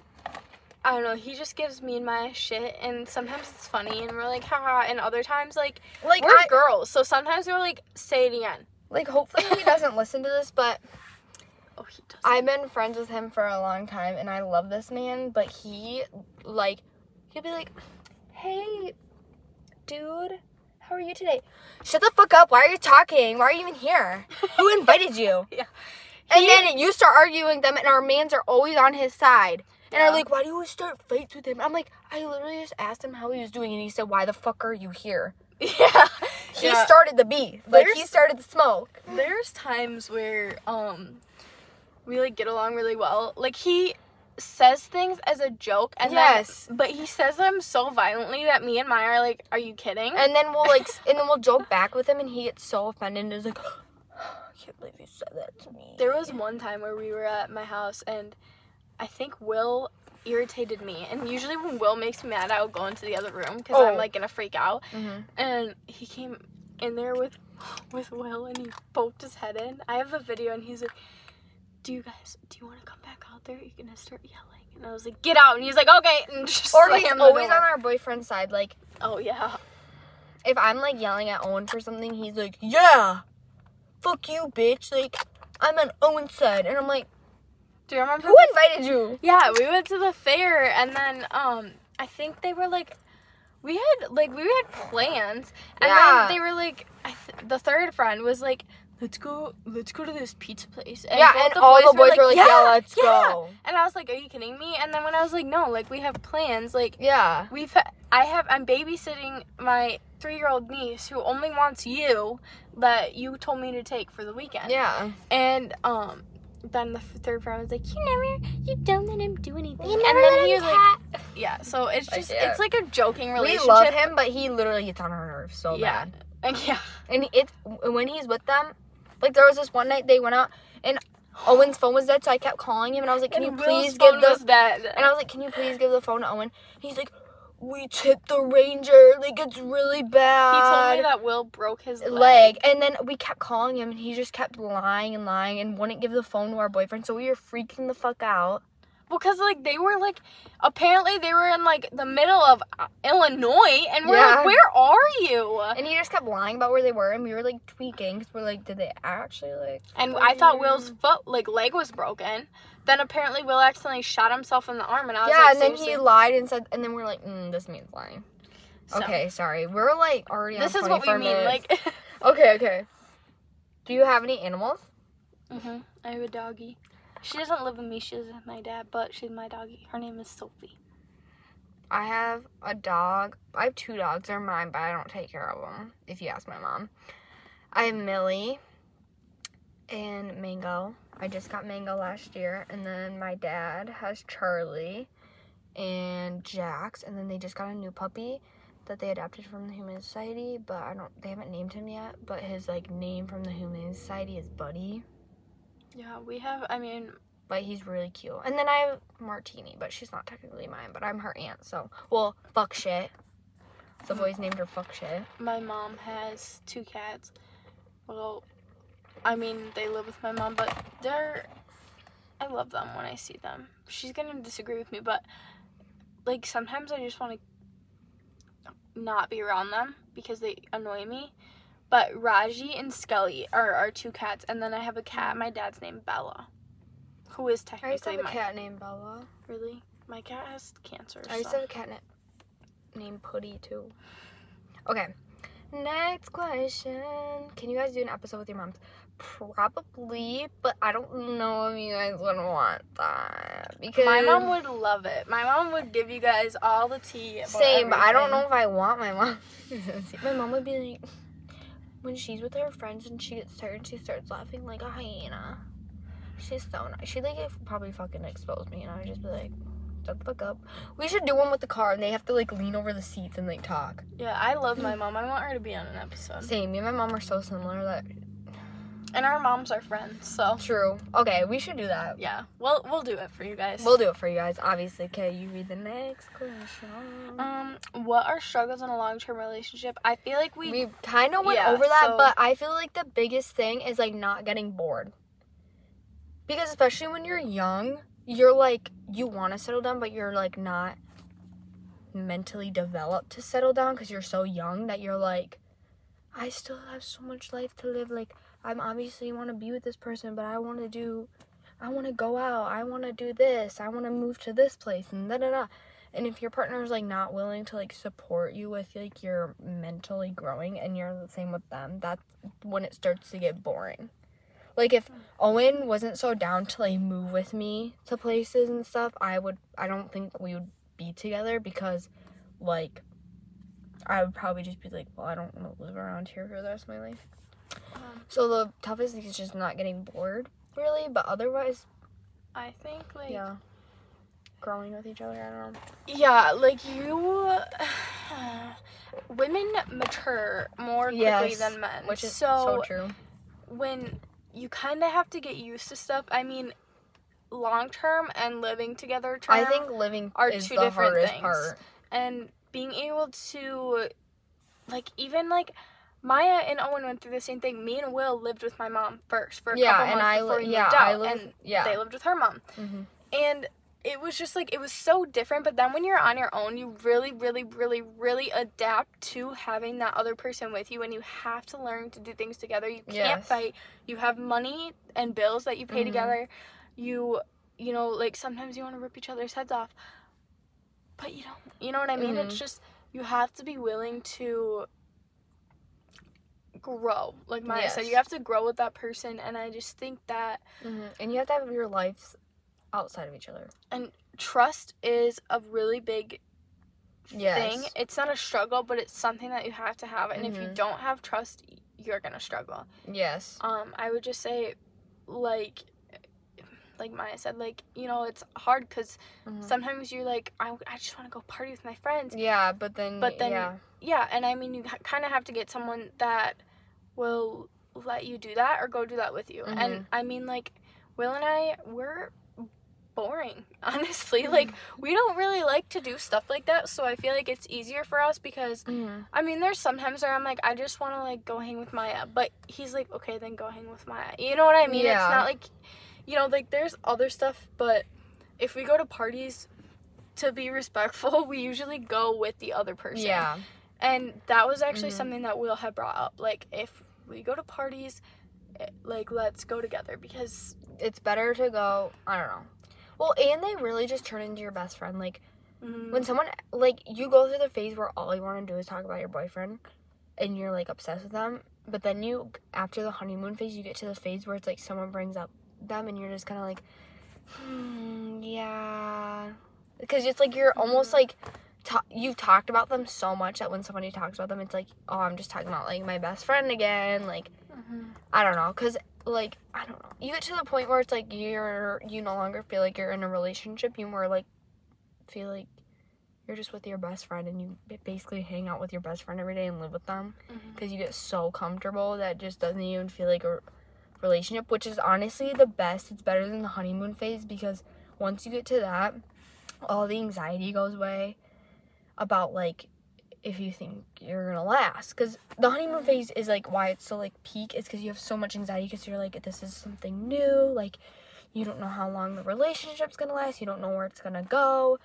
[SPEAKER 2] I don't know, he just gives me and Maya shit and sometimes it's funny and we're like haha and other times like
[SPEAKER 1] Like
[SPEAKER 2] we're
[SPEAKER 1] I,
[SPEAKER 2] girls, so sometimes we're like say it again.
[SPEAKER 1] like hopefully he doesn't listen to this, but
[SPEAKER 2] Oh, he does.
[SPEAKER 1] I've been friends with him for a long time and I love this man, but he like he'll be like, "Hey, dude, how are you today?" Shut the fuck up. Why are you talking? Why are you even here? Who invited you?
[SPEAKER 2] Yeah.
[SPEAKER 1] And
[SPEAKER 2] He-
[SPEAKER 1] then you start arguing them and our mans are always on his side. And are like, "Why do you always start fights with him?" I'm like, "I literally just asked him how he was doing and he said, "Why the fuck are you here?"
[SPEAKER 2] yeah.
[SPEAKER 1] He
[SPEAKER 2] Yeah.
[SPEAKER 1] started the beef. Like he started the smoke.
[SPEAKER 2] There's times where um we like get along really well. Like he says things as a joke and
[SPEAKER 1] Yes.
[SPEAKER 2] then but he says them so violently that me and Maya are like, Are you kidding?
[SPEAKER 1] And then we'll like, and then we'll joke back with him, and he gets so offended and is like, "I can't believe you said that to me."
[SPEAKER 2] There was one time where we were at my house and I think Will irritated me. And usually when Will makes me mad, I'll go into the other room because
[SPEAKER 1] Oh.
[SPEAKER 2] I'm like gonna freak out.
[SPEAKER 1] Mhm.
[SPEAKER 2] And he came in there with with Will and he poked his head in. I have a video and he's like, "Do you guys do you want to come back out there? You're gonna start yelling." And I was like, "Get out!" And he's like, "Okay." And just
[SPEAKER 1] Or he's always on our boyfriend's side. Like,
[SPEAKER 2] Oh yeah.
[SPEAKER 1] if I'm like yelling at Owen for something, he's like, "Yeah, fuck you, bitch!" Like, I'm on Owen's side, and I'm like,
[SPEAKER 2] Do you remember?
[SPEAKER 1] "Who invited you?"
[SPEAKER 2] Yeah, we went to the fair and then um I think they were like we had like we had plans and
[SPEAKER 1] Yeah.
[SPEAKER 2] then they were like I th- the third friend was like let's go let's go to this pizza place and
[SPEAKER 1] yeah, and all the boys were like, "Yeah, let's
[SPEAKER 2] yeah."
[SPEAKER 1] go."
[SPEAKER 2] and I was like are you kidding me and then when I was like no like we have plans like
[SPEAKER 1] Yeah.
[SPEAKER 2] we've ha- I have I'm babysitting my 3-year-old niece who only wants you that you told me to take for the weekend
[SPEAKER 1] Yeah.
[SPEAKER 2] and um, then the third friend was like, "You never, you don't let him do anything."
[SPEAKER 1] You
[SPEAKER 2] and then
[SPEAKER 1] let
[SPEAKER 2] he
[SPEAKER 1] him
[SPEAKER 2] was like, "Yeah." So it's just,
[SPEAKER 1] yeah.
[SPEAKER 2] it's like a joking relationship.
[SPEAKER 1] We
[SPEAKER 2] relationship.
[SPEAKER 1] love him, but he literally gets on our nerves so
[SPEAKER 2] Yeah.
[SPEAKER 1] bad.
[SPEAKER 2] And yeah,
[SPEAKER 1] And it's when he's with them, like there was this one night they went out and Owen's phone was dead, so I kept calling him and I was like, "Can
[SPEAKER 2] and
[SPEAKER 1] you
[SPEAKER 2] Will's
[SPEAKER 1] please give the?"
[SPEAKER 2] was dead.
[SPEAKER 1] And I was like, "Can you please give the phone to Owen?" And He's like, "We tipped the ranger. Like it's really bad.
[SPEAKER 2] he told me that Will broke his leg.
[SPEAKER 1] leg. And then we kept calling him, and he just kept lying and lying and wouldn't give the phone to our boyfriend. So we were freaking the fuck out.
[SPEAKER 2] because like they were like, apparently they were in like the middle of uh, Illinois, and we're
[SPEAKER 1] Yeah.
[SPEAKER 2] like, "Where are you?"
[SPEAKER 1] And he just kept lying about where they were, and we were like tweaking because we're like, "Did they actually like?"
[SPEAKER 2] And I thought Will's foot, like leg, was broken. Then apparently Will accidentally shot himself in the arm, and I was like,
[SPEAKER 1] yeah,
[SPEAKER 2] like,
[SPEAKER 1] and then he lied and said, and then we're like, mm, "This means lying."
[SPEAKER 2] So,
[SPEAKER 1] Okay, sorry. We're like already.
[SPEAKER 2] This is what we
[SPEAKER 1] 24
[SPEAKER 2] mean.
[SPEAKER 1] minutes.
[SPEAKER 2] Like,
[SPEAKER 1] Okay, okay. Do you have any animals?
[SPEAKER 2] hmm I have a doggy. She doesn't live with me. She lives with my dad, but she's my doggy. Her name is Sophie.
[SPEAKER 1] I have a dog. I have two dogs. They're mine, but I don't take care of them. If you ask my mom, I have Millie and Mango. I just got Mango last year, and then my dad has Charlie and Jax, and then they just got a new puppy that they adopted from the Humane Society. But I don't. They haven't named him yet. But his like name from the Humane Society is Buddy.
[SPEAKER 2] Yeah, we have. I mean,
[SPEAKER 1] but he's really cute. And then I have Martini, but she's not technically mine, but I'm her aunt, so well, fuck shit. The boys named her fuck shit.
[SPEAKER 2] my mom has two cats. Well, I mean, they live with my mom, but they're. I love them when I see them. She's gonna disagree with me, but like sometimes I just want to not be around them because they annoy me. But Raji and Skelly are our two cats, and then I have a cat. My dad's named Bella, who is technically
[SPEAKER 1] I used to have a cat named Bella.
[SPEAKER 2] really. My cat has cancer.
[SPEAKER 1] I used
[SPEAKER 2] so-
[SPEAKER 1] to have a cat na- named Putty too. Okay. Next question. Can you guys do an episode with your moms? Probably, but I don't know if you guys would want that because
[SPEAKER 2] My mom would love it. My mom would give you guys all the tea.
[SPEAKER 1] Same, but I don't know if I want my mom. my mom would be like, when she's with her friends and she gets tired, she starts laughing like a hyena. She's so nice. She like probably fucking expose me, and I would just be like, shut the fuck up. We should do one with the car, and they have to like lean over the seats and like talk.
[SPEAKER 2] Yeah, I love my mom. I want her to be on an episode.
[SPEAKER 1] Same. Me and my mom are so similar that
[SPEAKER 2] And our moms are friends, so
[SPEAKER 1] true. Okay, we should do that.
[SPEAKER 2] yeah, we'll we'll do it for you guys.
[SPEAKER 1] We'll do it for you guys, obviously. Okay, you read the next question.
[SPEAKER 2] um, what are struggles in a long term relationship? I feel like we,
[SPEAKER 1] we kind of went
[SPEAKER 2] yeah,
[SPEAKER 1] over that,
[SPEAKER 2] so-
[SPEAKER 1] but I feel like the biggest thing is like not getting bored. Because especially when you're young, you're like you want to settle down, but you're like not mentally developed to settle down because you're so young that you're like, I still have so much life to live. Like I'm obviously want to be with this person, but I want to do, I want to go out, I want to do this, I want to move to this place, and da da da. And if your partner is like not willing to like support you with like your mentally growing, and you're the same with them, that's when it starts to get boring. Like if Owen wasn't so down to like move with me to places and stuff, I would I don't think we would be together because like I would probably just be like, well, I don't want to live around here for the rest of my life. So the toughest thing is just not getting bored, really. But otherwise,
[SPEAKER 2] I think like
[SPEAKER 1] yeah, growing with each other. I don't know.
[SPEAKER 2] Yeah, like you, women mature more quickly
[SPEAKER 1] Yes,
[SPEAKER 2] than men,
[SPEAKER 1] Which is
[SPEAKER 2] so,
[SPEAKER 1] so, true.
[SPEAKER 2] when you kind of have to get used to stuff. I mean, long term and living together term,
[SPEAKER 1] I think living
[SPEAKER 2] are
[SPEAKER 1] is
[SPEAKER 2] two different things.
[SPEAKER 1] part.
[SPEAKER 2] and being able to, like, even like. Maya and Owen went through the same thing. Me and Will lived with my mom first for a
[SPEAKER 1] Yeah,
[SPEAKER 2] couple months
[SPEAKER 1] I
[SPEAKER 2] before
[SPEAKER 1] li-
[SPEAKER 2] we
[SPEAKER 1] yeah,
[SPEAKER 2] moved
[SPEAKER 1] I
[SPEAKER 2] out,
[SPEAKER 1] live-
[SPEAKER 2] and
[SPEAKER 1] yeah.
[SPEAKER 2] they lived with her mom
[SPEAKER 1] hmm
[SPEAKER 2] and it was just like it was so different but then when you're on your own you really really really really adapt to having that other person with you and you have to learn to do things together you can't
[SPEAKER 1] Yes.
[SPEAKER 2] fight you have money and bills that you pay
[SPEAKER 1] Mhm.
[SPEAKER 2] together you you know like sometimes you want to rip each other's heads off but you don't you know what i mean it's
[SPEAKER 1] Mhm.
[SPEAKER 2] just you have to be willing to grow like Maya said you have to grow with that person and i just think that
[SPEAKER 1] hmm And you have to have your lives outside of each other.
[SPEAKER 2] And trust is a really big
[SPEAKER 1] Yes.
[SPEAKER 2] thing. It's not a struggle, but it's something that you have to have. And if you
[SPEAKER 1] Mhm.
[SPEAKER 2] don't have trust, you're gonna struggle.
[SPEAKER 1] Yes.
[SPEAKER 2] Um, I would just say, like, like Maya said, like you know, it's hard because
[SPEAKER 1] Mhm.
[SPEAKER 2] sometimes you're like, I, I just want to go party with my friends.
[SPEAKER 1] Yeah, but then.
[SPEAKER 2] But then-
[SPEAKER 1] yeah.
[SPEAKER 2] Yeah, and I mean, you ha- kind of have to get someone that will let you do that or go do that with you.
[SPEAKER 1] Mm-hmm.
[SPEAKER 2] And I mean, like, Will and I, we're boring, honestly.
[SPEAKER 1] Mm-hmm.
[SPEAKER 2] Like, we don't really like to do stuff like that. So I feel like it's easier for us because,
[SPEAKER 1] Mhm.
[SPEAKER 2] I mean, there's sometimes where I'm like, I just want to, like, go hang with Maya. But he's like, okay, then go hang with Maya. You know what I mean?
[SPEAKER 1] Yeah.
[SPEAKER 2] It's not like, you know, like, there's other stuff, but if we go to parties, to be respectful, we usually go with the other person.
[SPEAKER 1] Yeah.
[SPEAKER 2] And that was actually
[SPEAKER 1] Mhm.
[SPEAKER 2] something that Will had brought up. Like, if we go to parties, eh, like, let's go together because,
[SPEAKER 1] It's better to go. I don't know. Well, and they really just turn into your best friend. Like
[SPEAKER 2] mm,
[SPEAKER 1] when someone like you go through the phase where all you want to do is talk about your boyfriend, and you're like obsessed with them. But then you, after the honeymoon phase, you get to the phase where it's like someone brings up them, and you're just kind of like, hmm, yeah, because it's like you're almost like. Ta- you've talked about them so much that when somebody talks about them, it's like, oh, I'm just talking about like my best friend again. Like,
[SPEAKER 2] mhm.
[SPEAKER 1] I don't know, cause like I don't know. You get to the point where it's like you're you no longer feel like you're in a relationship. You more like feel like you're just with your best friend, and you basically hang out with your best friend every day and live with them.
[SPEAKER 2] Mhm.
[SPEAKER 1] Cause you get so comfortable that just doesn't even feel like a relationship, which is honestly the best. It's better than the honeymoon phase because once you get to that, all the anxiety goes away about like if you think you're gonna last because the honeymoon phase is like why it's so like peak is because you have so much anxiety because you're like this is something new like you don't know how long the relationship's gonna last you don't know where it's gonna go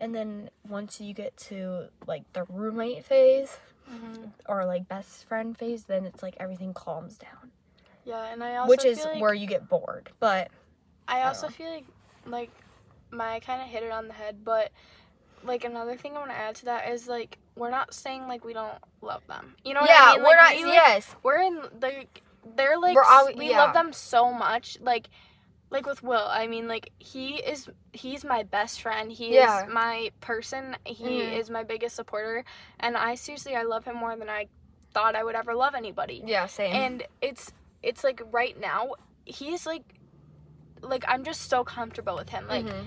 [SPEAKER 1] and then once you get to like the roommate phase
[SPEAKER 2] Mhm.
[SPEAKER 1] or like best friend phase then it's like everything calms down
[SPEAKER 2] Yeah, and I also
[SPEAKER 1] which is
[SPEAKER 2] like,
[SPEAKER 1] where you get bored but
[SPEAKER 2] I
[SPEAKER 1] I
[SPEAKER 2] also
[SPEAKER 1] don't
[SPEAKER 2] feel like like Maya kind of hit it on the head, but like another thing I want to add to that is like we're not saying like we don't love them. You know what
[SPEAKER 1] yeah
[SPEAKER 2] I mean?
[SPEAKER 1] we're not
[SPEAKER 2] we, like,
[SPEAKER 1] yes
[SPEAKER 2] we're in like they're like s- we
[SPEAKER 1] yeah.
[SPEAKER 2] love them so much like like with Will I mean like he is he's my best friend he
[SPEAKER 1] Yeah.
[SPEAKER 2] is my person he
[SPEAKER 1] Mhm.
[SPEAKER 2] is my biggest supporter and I seriously I love him more than I thought I would ever love anybody
[SPEAKER 1] yeah same
[SPEAKER 2] and it's it's like right now he's like like I'm just so comfortable with him like
[SPEAKER 1] Mhm.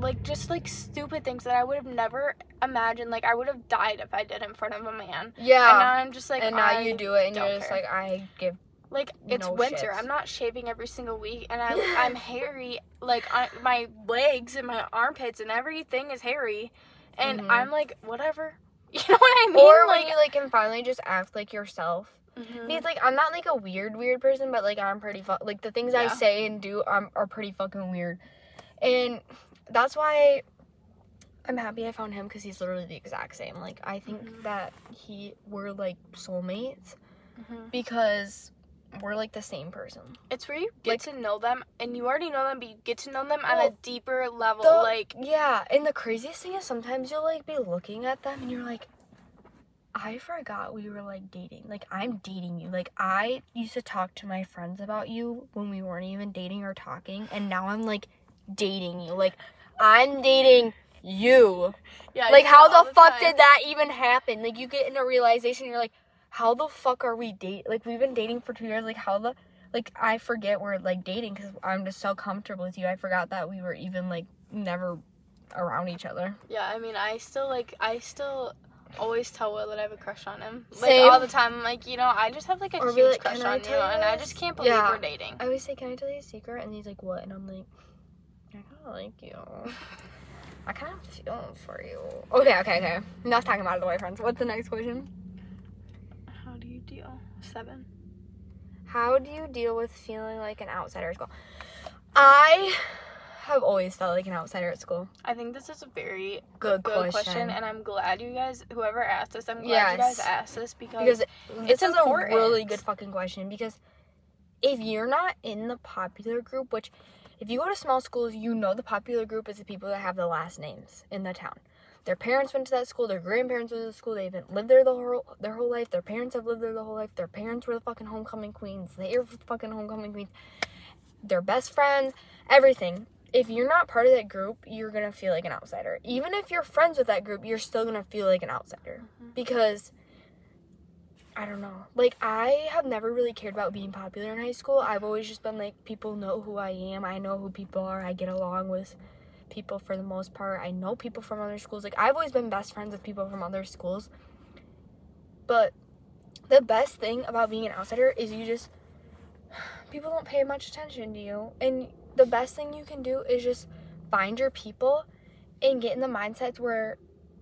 [SPEAKER 2] like just like stupid things that I would have never imagined like I would have died if I did in front of a man
[SPEAKER 1] Yeah.
[SPEAKER 2] and now I'm just like
[SPEAKER 1] and now
[SPEAKER 2] I
[SPEAKER 1] you do it and you're
[SPEAKER 2] don't
[SPEAKER 1] just
[SPEAKER 2] care.
[SPEAKER 1] like i give
[SPEAKER 2] like it's
[SPEAKER 1] No
[SPEAKER 2] winter.
[SPEAKER 1] shits.
[SPEAKER 2] I'm not shaving every single week, and I, I'm hairy. Like I, my legs and my armpits and everything is hairy, and
[SPEAKER 1] Mhm.
[SPEAKER 2] I'm like whatever. You know what I mean?
[SPEAKER 1] or
[SPEAKER 2] like,
[SPEAKER 1] when you like can finally just act like yourself
[SPEAKER 2] mhm.
[SPEAKER 1] Because like I'm not like a weird weird person, but like I'm pretty fu- like the things I say and do um, are pretty fucking weird, and that's why I'm happy I found him because he's literally the exact same. Like I think
[SPEAKER 2] Mhm.
[SPEAKER 1] that he we're like soulmates
[SPEAKER 2] Mhm.
[SPEAKER 1] because we're like the same person.
[SPEAKER 2] It's where you get
[SPEAKER 1] Like-
[SPEAKER 2] to know them, and you already know them, but you get to know them on a deeper level.
[SPEAKER 1] the-
[SPEAKER 2] like,
[SPEAKER 1] Yeah, and the craziest thing is sometimes you'll like be looking at them and you're like, I forgot we were like dating. Like I'm dating you. Like I used to talk to my friends about you when we weren't even dating or talking, and now I'm like dating you. Like I'm dating you.
[SPEAKER 2] yeah,
[SPEAKER 1] like how
[SPEAKER 2] all
[SPEAKER 1] the fuck did that even happen? Like you get in a realization, you're like, how the fuck are we date? Like we've been dating for two years. Like how the like I forget we're like dating because I'm just so comfortable with you. I forgot that we were even like never around each other.
[SPEAKER 2] Yeah, I mean, I still like, I still always tell Will that I have a crush on him. Like
[SPEAKER 1] Same.
[SPEAKER 2] all the time. I'm like, you know, I just have like a
[SPEAKER 1] Or
[SPEAKER 2] huge
[SPEAKER 1] like,
[SPEAKER 2] crush on you, and I just can't believe
[SPEAKER 1] Yeah.
[SPEAKER 2] we're dating.
[SPEAKER 1] I always say, "Can I tell you a secret?" And he's like, "What?" And I'm like, "I kind of like you. I kind of feel for you." Okay, okay, okay. Enough talking about the boyfriends. What's the next question?
[SPEAKER 2] How do you deal? Seven.
[SPEAKER 1] How do you deal with feeling like an outsider at school? I have always felt like an outsider at school.
[SPEAKER 2] I think this is a very
[SPEAKER 1] Good,
[SPEAKER 2] good
[SPEAKER 1] question.
[SPEAKER 2] question. and I'm glad you guys, whoever asked this, I'm glad you guys asked this because,
[SPEAKER 1] because
[SPEAKER 2] it's important.
[SPEAKER 1] a really good fucking question because if you're not in the popular group, which if you go to small schools, you know the popular group is the people that have the last names in the town. Their parents went to that school, their grandparents went to the school, they haven't lived there the whole their whole life, their parents have lived there the whole life, their parents were the fucking homecoming queens, they are the fucking homecoming queens, their best friends, everything. If you're not part of that group, you're gonna feel like an outsider. Even if you're friends with that group, you're still gonna feel like an outsider.
[SPEAKER 2] Mhm.
[SPEAKER 1] Because I don't know. Like I have never really cared about being popular in high school. I've always just been like people know who I am. I know who people are. I get along with people for the most part. I know people from other schools. Like I've always been best friends with people from other schools. But the best thing about being an outsider is you just people don't pay much attention to you. And the best thing you can do is just find your people and get in the mindsets where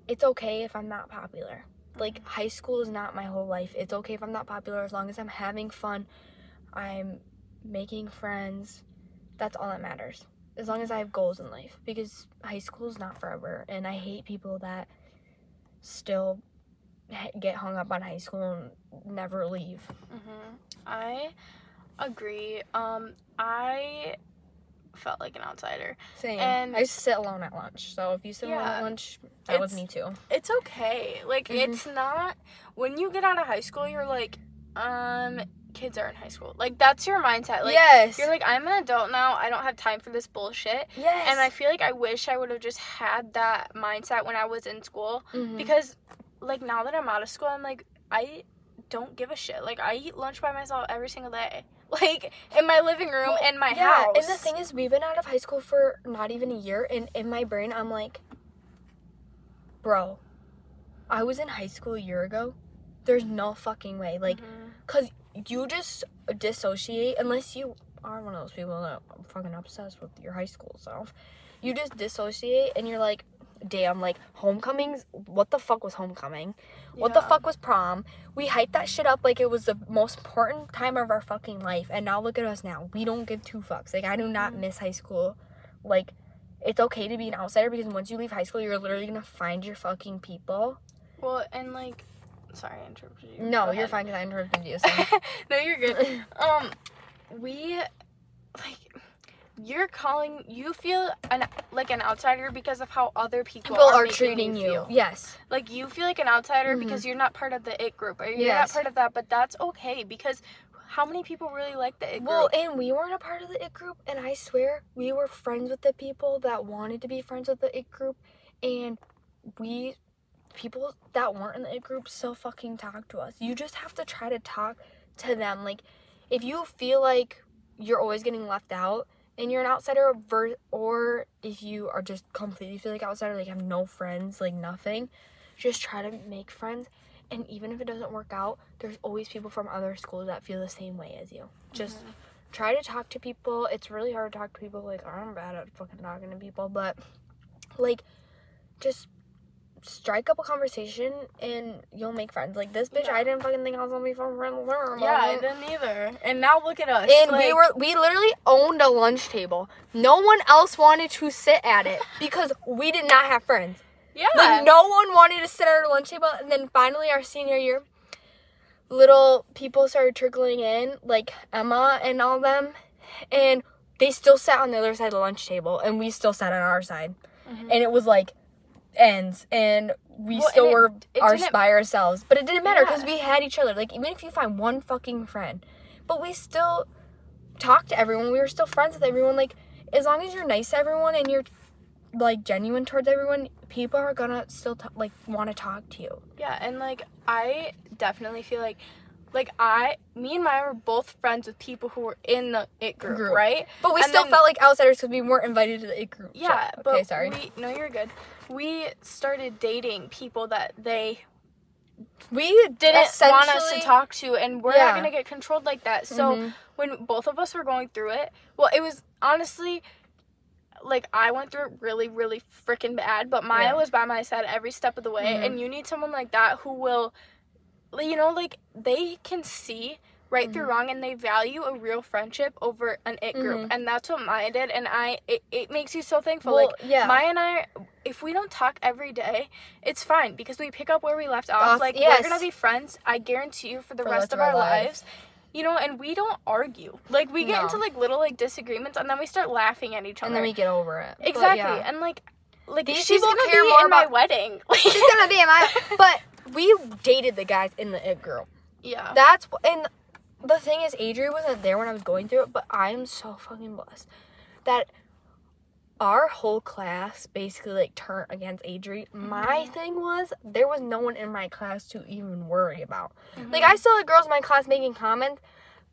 [SPEAKER 1] it's okay if I'm not popular like high school is not my whole life. It's okay if I'm not popular as long as I'm having fun. I'm making friends. That's all that matters. As long as I have goals in life because high school is not forever and I hate people that still get hung up on high school and never leave.
[SPEAKER 2] hmm I agree. Um, I felt like an outsider.
[SPEAKER 1] Same.
[SPEAKER 2] And-
[SPEAKER 1] I sit alone at lunch. So if you sit alone at lunch, that was me too.
[SPEAKER 2] It's okay. Like
[SPEAKER 1] Mhm.
[SPEAKER 2] it's not when you get out of high school, you're like, um, kids are in high school. Like that's your mindset. Like
[SPEAKER 1] yes.
[SPEAKER 2] you're like, I'm an adult now. I don't have time for this bullshit.
[SPEAKER 1] yes.
[SPEAKER 2] And I feel like I wish I would have just had that mindset when I was in school
[SPEAKER 1] Mhm.
[SPEAKER 2] because, like, now that I'm out of school, I'm like, I don't give a shit. Like, I eat lunch by myself every single day, like in my living room
[SPEAKER 1] Well,
[SPEAKER 2] in my
[SPEAKER 1] yeah,
[SPEAKER 2] house.
[SPEAKER 1] and the thing is, we've been out of high school for not even a year, and in my brain, I'm like, bro, I was in high school a year ago. There's no fucking way. Like,
[SPEAKER 2] Mhm.
[SPEAKER 1] cause you just dissociate unless you are one of those people that are fucking obsessed with your high school self. You just dissociate, and you're like, damn, like homecomings. What the fuck was homecoming? What the fuck was prom? We hyped that shit up like it was the most important time of our fucking life. And now look at us now. We don't give two fucks. Like, I do not
[SPEAKER 2] Mhm.
[SPEAKER 1] miss high school. Like, it's okay to be an outsider because once you leave high school, you're literally gonna find your fucking people.
[SPEAKER 2] Well, and like, sorry, I interrupted you.
[SPEAKER 1] No,
[SPEAKER 2] Go
[SPEAKER 1] you're
[SPEAKER 2] ahead.
[SPEAKER 1] fine because I interrupted you. So.
[SPEAKER 2] no, you're good. Um, we like you're calling you feel an like an outsider because of how other people,
[SPEAKER 1] people are
[SPEAKER 2] making
[SPEAKER 1] treating you.
[SPEAKER 2] feel.
[SPEAKER 1] Yes.
[SPEAKER 2] Like you feel like an outsider
[SPEAKER 1] Mhm.
[SPEAKER 2] because you're not part of the it group or you're
[SPEAKER 1] Yes.
[SPEAKER 2] not part of that, but that's okay because how many people really like the it group?
[SPEAKER 1] Well, and we weren't a part of the it group, and I swear we were friends with the people that wanted to be friends with the it group, and we people that weren't in the it group still fucking talk to us. You just have to try to talk to them. Like, if you feel like you're always getting left out and you're an outsider, ver- or if you are just completely feel like outsider, like have no friends, like nothing, just try to make friends. And even if it doesn't work out, there's always people from other schools that feel the same way as you. Just
[SPEAKER 2] Mhm.
[SPEAKER 1] try to talk to people. It's really hard to talk to people. Like I'm bad at fucking talking to people, but like just strike up a conversation and you'll make friends. Like this bitch,
[SPEAKER 2] Yeah.
[SPEAKER 1] I didn't fucking think I was gonna be from friends with her.
[SPEAKER 2] yeah, I didn't either. And now look at us.
[SPEAKER 1] and we were we literally owned a lunch table. No one else wanted to sit at it because we did not have friends.
[SPEAKER 2] yeah.
[SPEAKER 1] Like no one wanted to sit at our lunch table. And then finally, our senior year, little people started trickling in, like Emma and all them, and they still sat on the other side of the lunch table, and we still sat on our side,
[SPEAKER 2] Mhm.
[SPEAKER 1] and it was like ends, and we
[SPEAKER 2] Well,
[SPEAKER 1] still
[SPEAKER 2] and it-
[SPEAKER 1] were
[SPEAKER 2] it
[SPEAKER 1] our by ourselves, but it didn't matter because
[SPEAKER 2] Yeah.
[SPEAKER 1] we had each other. Like even if you find one fucking friend, but we still talked to everyone. We were still friends with everyone. Like as long as you're nice to everyone and you're like genuine towards everyone, people are gonna still t- like want to talk to you.
[SPEAKER 2] Yeah, and like I definitely feel like like I me and Maya were both friends with people who were in the it group,
[SPEAKER 1] Group.
[SPEAKER 2] right?
[SPEAKER 1] But we
[SPEAKER 2] And
[SPEAKER 1] still
[SPEAKER 2] then-
[SPEAKER 1] felt like outsiders because we weren't invited to the it group.
[SPEAKER 2] Yeah, but
[SPEAKER 1] okay, sorry.
[SPEAKER 2] we no you're good. We started dating people that they
[SPEAKER 1] We
[SPEAKER 2] didn't want us to talk to and we're
[SPEAKER 1] Yeah.
[SPEAKER 2] not gonna get controlled like that. So
[SPEAKER 1] Mhm.
[SPEAKER 2] when both of us were going through it, well it was honestly like I went through it really, really freaking bad, but Maya
[SPEAKER 1] Yeah.
[SPEAKER 2] was by my side every step of the way,
[SPEAKER 1] Mhm.
[SPEAKER 2] and you need someone like that who will, you know, like they can see right through
[SPEAKER 1] Mhm.
[SPEAKER 2] wrong, and they value a real friendship over an it group,
[SPEAKER 1] Mhm.
[SPEAKER 2] and that's what Maya did, and I it, it makes you so thankful.
[SPEAKER 1] well,
[SPEAKER 2] like
[SPEAKER 1] yeah.
[SPEAKER 2] Maya and I, if we don't talk every day, it's fine because we pick up where we left off.
[SPEAKER 1] Off-
[SPEAKER 2] like
[SPEAKER 1] yes.
[SPEAKER 2] we're gonna be friends. I guarantee you for the
[SPEAKER 1] For
[SPEAKER 2] rest of our,
[SPEAKER 1] our
[SPEAKER 2] lives.
[SPEAKER 1] lives.
[SPEAKER 2] You know, and we don't argue. Like we get
[SPEAKER 1] No.
[SPEAKER 2] into like little like disagreements, and then we start laughing at each other.
[SPEAKER 1] and then we get over it.
[SPEAKER 2] Exactly,
[SPEAKER 1] yeah.
[SPEAKER 2] and like, like
[SPEAKER 1] These
[SPEAKER 2] she's gonna
[SPEAKER 1] care
[SPEAKER 2] be
[SPEAKER 1] more
[SPEAKER 2] in my wedding.
[SPEAKER 1] She's gonna be in my. But we dated the guys in the it group.
[SPEAKER 2] yeah,
[SPEAKER 1] That's and the thing is, Adri wasn't there when I was going through it, but I am so fucking blessed that our whole class basically like turned against Adri. My
[SPEAKER 2] Mhm.
[SPEAKER 1] thing was there was no one in my class to even worry about.
[SPEAKER 2] Mhm.
[SPEAKER 1] Like I saw had girls in my class making comments,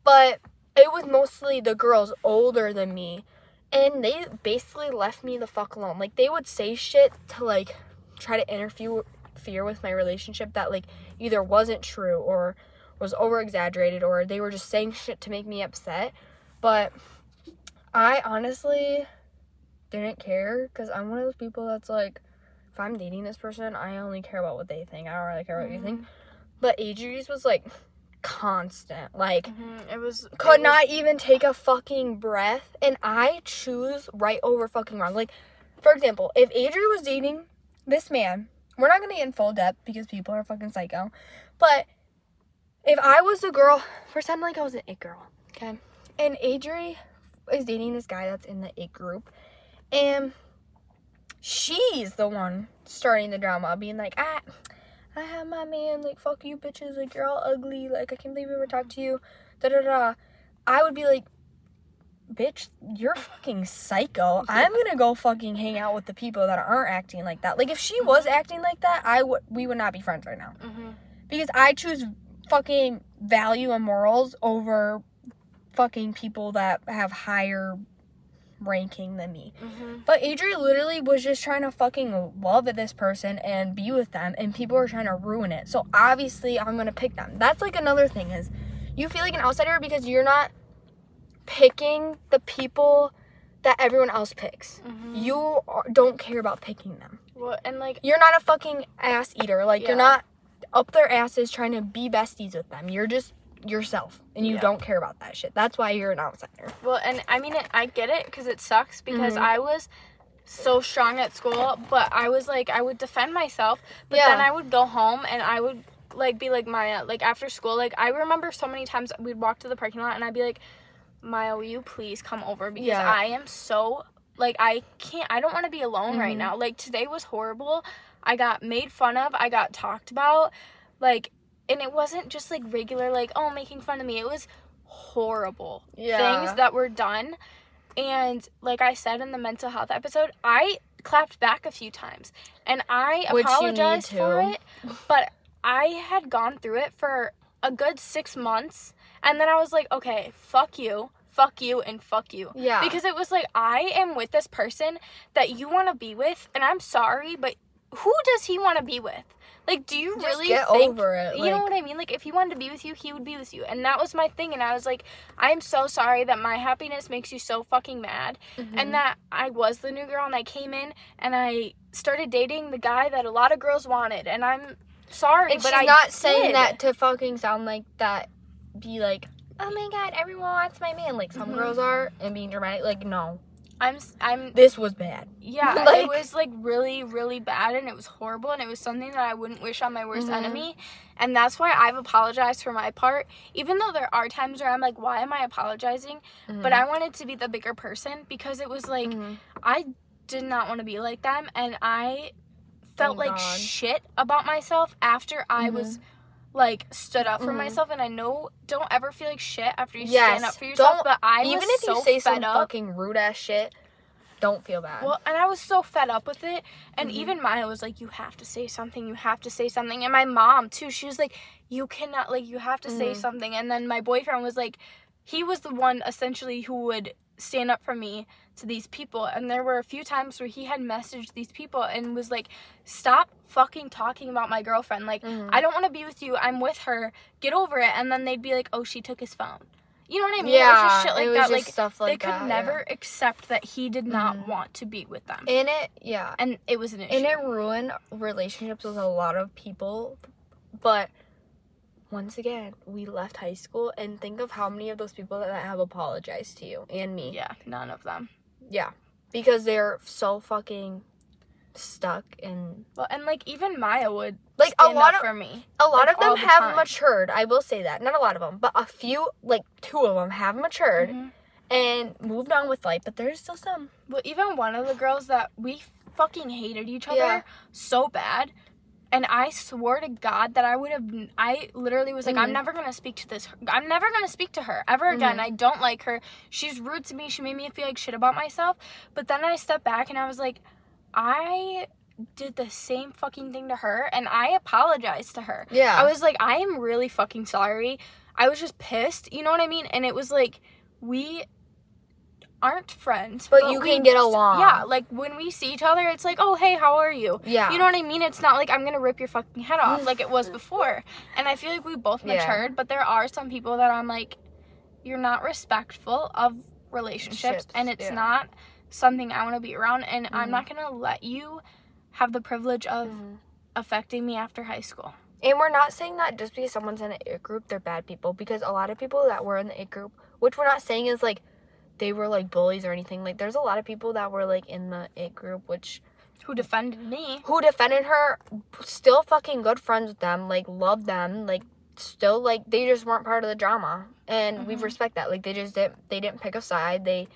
[SPEAKER 1] but it was mostly the girls older than me, and they basically left me the fuck alone. Like they would say shit to like try to interfere with my relationship that like either wasn't true or was over exaggerated or they were just saying shit to make me upset. But I honestly didn't care because I'm one of those people that's like, if I'm dating this person, I only care about what they think. I don't really care what you think. But Adri's was like constant. Like
[SPEAKER 2] Mhm. It was it
[SPEAKER 1] could
[SPEAKER 2] was-
[SPEAKER 1] not even take a fucking breath and I choose right over fucking wrong. Like for example, if Adri was dating this man, we're not gonna get in full depth because people are fucking psycho. But if I was a girl, pretend like I was an it girl, okay? And Adri is dating this guy that's in the it group, and she's the one starting the drama, being like, ah, I have my man, like, fuck you bitches, like, you're all ugly, like, I can't believe we ever talked to you, da da da. I would be like, bitch, you're fucking psycho. I'm gonna go fucking hang out with the people that aren't acting like that. Like, if she was acting like that, I would, we would not be friends right now.
[SPEAKER 2] Mhm.
[SPEAKER 1] Because I choose fucking value and morals over fucking people that have higher ranking than me.
[SPEAKER 2] Mhm.
[SPEAKER 1] But Adri literally was just trying to fucking love this person and be with them, and people are trying to ruin it. So obviously, I'm gonna pick them. That's like another thing is, you feel like an outsider because you're not picking the people that everyone else picks.
[SPEAKER 2] Mhm.
[SPEAKER 1] You are, don't care about picking them.
[SPEAKER 2] Well, and like
[SPEAKER 1] You're not a fucking ass eater. Like
[SPEAKER 2] Yeah.
[SPEAKER 1] you're not up their asses trying to be besties with them. You're just yourself, and you
[SPEAKER 2] Yeah.
[SPEAKER 1] don't care about that shit. That's why you're an outsider.
[SPEAKER 2] Well, and I mean, it, I get it because it sucks because
[SPEAKER 1] Mhm.
[SPEAKER 2] I was so strong at school, but I was like, I would defend myself, but
[SPEAKER 1] Yeah.
[SPEAKER 2] then I would go home and I would like be like Maya, like after school, like I remember so many times we'd walk to the parking lot and I'd be like, Maya, will you please come over because
[SPEAKER 1] Yeah.
[SPEAKER 2] I am so like I can't, I don't want to be alone right
[SPEAKER 1] Mhm.
[SPEAKER 2] now. Like today was horrible. I got made fun of. I got talked about, like, and it wasn't just like regular like oh making fun of me. It was horrible yeah. things that were done. And like I said in the mental health episode, I clapped back a few times and I
[SPEAKER 1] Which
[SPEAKER 2] apologized for it. But I had gone through it for a good six months. And then I was like, okay, fuck you, fuck you, and fuck you.
[SPEAKER 1] Yeah.
[SPEAKER 2] Because it was like, I am with this person that you want to be with. And I'm sorry, but who does he want to be with? Like, do you
[SPEAKER 1] Just
[SPEAKER 2] really
[SPEAKER 1] get
[SPEAKER 2] think
[SPEAKER 1] over it.
[SPEAKER 2] you know what I mean? Like if he wanted to be with you, he would be with you. And that was my thing and I was like, I'm so sorry that my happiness makes you so fucking mad
[SPEAKER 1] Mm-hmm.
[SPEAKER 2] and that I was the new girl and I came in and I started dating the guy that a lot of girls wanted and I'm sorry,
[SPEAKER 1] And
[SPEAKER 2] but
[SPEAKER 1] she's
[SPEAKER 2] I
[SPEAKER 1] not saying that to fucking sound like that. Be like, oh my god, everyone wants my man. Like some
[SPEAKER 2] Mhm.
[SPEAKER 1] girls are, and being dramatic. Like no,
[SPEAKER 2] I'm I'm
[SPEAKER 1] This was bad.
[SPEAKER 2] yeah,
[SPEAKER 1] Like-
[SPEAKER 2] it was like really really bad and it was horrible and it was something that I wouldn't wish on my worst
[SPEAKER 1] Mhm.
[SPEAKER 2] enemy. And that's why I've apologized for my part, even though there are times where I'm like, why am I apologizing? But I wanted to be the bigger person because it was like
[SPEAKER 1] Mhm.
[SPEAKER 2] I did not want to be like them and I felt
[SPEAKER 1] Thank
[SPEAKER 2] like
[SPEAKER 1] God.
[SPEAKER 2] shit about myself after I was like stood up for
[SPEAKER 1] Mhm.
[SPEAKER 2] myself and I know don't ever feel like shit after you
[SPEAKER 1] Yes,
[SPEAKER 2] stand up for yourself
[SPEAKER 1] don't-
[SPEAKER 2] but I
[SPEAKER 1] even
[SPEAKER 2] was
[SPEAKER 1] if
[SPEAKER 2] so
[SPEAKER 1] you say some
[SPEAKER 2] up
[SPEAKER 1] fucking rude ass shit, don't feel bad.
[SPEAKER 2] well and I was so fed up with it and
[SPEAKER 1] Mhm.
[SPEAKER 2] even Maya was like you have to say something you have to say something and my mom too she was like you cannot like you have to say
[SPEAKER 1] Mhm.
[SPEAKER 2] something and then my boyfriend was like he was the one essentially who would stand up for me to these people. And there were a few times where he had messaged these people and was like stop fucking talking about my girlfriend. Like
[SPEAKER 1] Mhm.
[SPEAKER 2] I don't want to be with you. I'm with her. Get over it. And then they'd be like oh she took his phone. You know what I mean?
[SPEAKER 1] Yeah,
[SPEAKER 2] it was just shit like that. like
[SPEAKER 1] stuff like
[SPEAKER 2] they could
[SPEAKER 1] that, yeah.
[SPEAKER 2] never accept that he did not
[SPEAKER 1] Mhm.
[SPEAKER 2] want to be with them.
[SPEAKER 1] And it, yeah,
[SPEAKER 2] and it was an issue.
[SPEAKER 1] and it ruined relationships with a lot of people. But once again, we left high school, and think of how many of those people that have apologized to you and me.
[SPEAKER 2] yeah none of them
[SPEAKER 1] Yeah, because they're so fucking stuck and
[SPEAKER 2] well and like even Maya would
[SPEAKER 1] like a lot of
[SPEAKER 2] for me
[SPEAKER 1] a lot
[SPEAKER 2] like,
[SPEAKER 1] of them
[SPEAKER 2] the
[SPEAKER 1] have
[SPEAKER 2] time.
[SPEAKER 1] matured. I will say that. Not a lot of them, but a few, like two of them, have matured
[SPEAKER 2] Mhm.
[SPEAKER 1] and moved on with life. But there's still some.
[SPEAKER 2] well even one of the girls that we fucking hated each other
[SPEAKER 1] Yeah.
[SPEAKER 2] so bad and I swore to God that I would have. I literally was like, I'm
[SPEAKER 1] Mhm.
[SPEAKER 2] never gonna speak to this. I'm never gonna speak to her ever again.
[SPEAKER 1] Mhm.
[SPEAKER 2] I don't like her. She's rude to me. She made me feel like shit about myself. But then I stepped back and I was like, I did the same fucking thing to her, and I apologized to her.
[SPEAKER 1] Yeah.
[SPEAKER 2] I was like, I am really fucking sorry. I was just pissed. You know what I mean? And it was like, we aren't friends,
[SPEAKER 1] But you can get along.
[SPEAKER 2] Yeah, like when we see each other, it's like, oh hey, how are you?
[SPEAKER 1] yeah.
[SPEAKER 2] You know what I mean? It's not like I'm gonna rip your fucking head off like it was before. And I feel like we both
[SPEAKER 1] Yeah.
[SPEAKER 2] matured, but there are some people that I'm like, you're not respectful of relationships,
[SPEAKER 1] Ships,
[SPEAKER 2] and it's
[SPEAKER 1] yeah.
[SPEAKER 2] not something I want to be around. And I'm
[SPEAKER 1] Mhm.
[SPEAKER 2] not gonna let you have the privilege of
[SPEAKER 1] Mhm.
[SPEAKER 2] affecting me after high school.
[SPEAKER 1] And we're not saying that just because someone's in an it group, they're bad people. Because a lot of people that were in the it group, which we're not saying is like they were like bullies or anything. Like there's a lot of people that were like in the it group, which
[SPEAKER 2] Who defended me?
[SPEAKER 1] who defended her, still fucking good friends with them, like love them, like still like they just weren't part of the drama, and we
[SPEAKER 2] Mhm.
[SPEAKER 1] respect that. Like they just didn't they didn't pick a side. They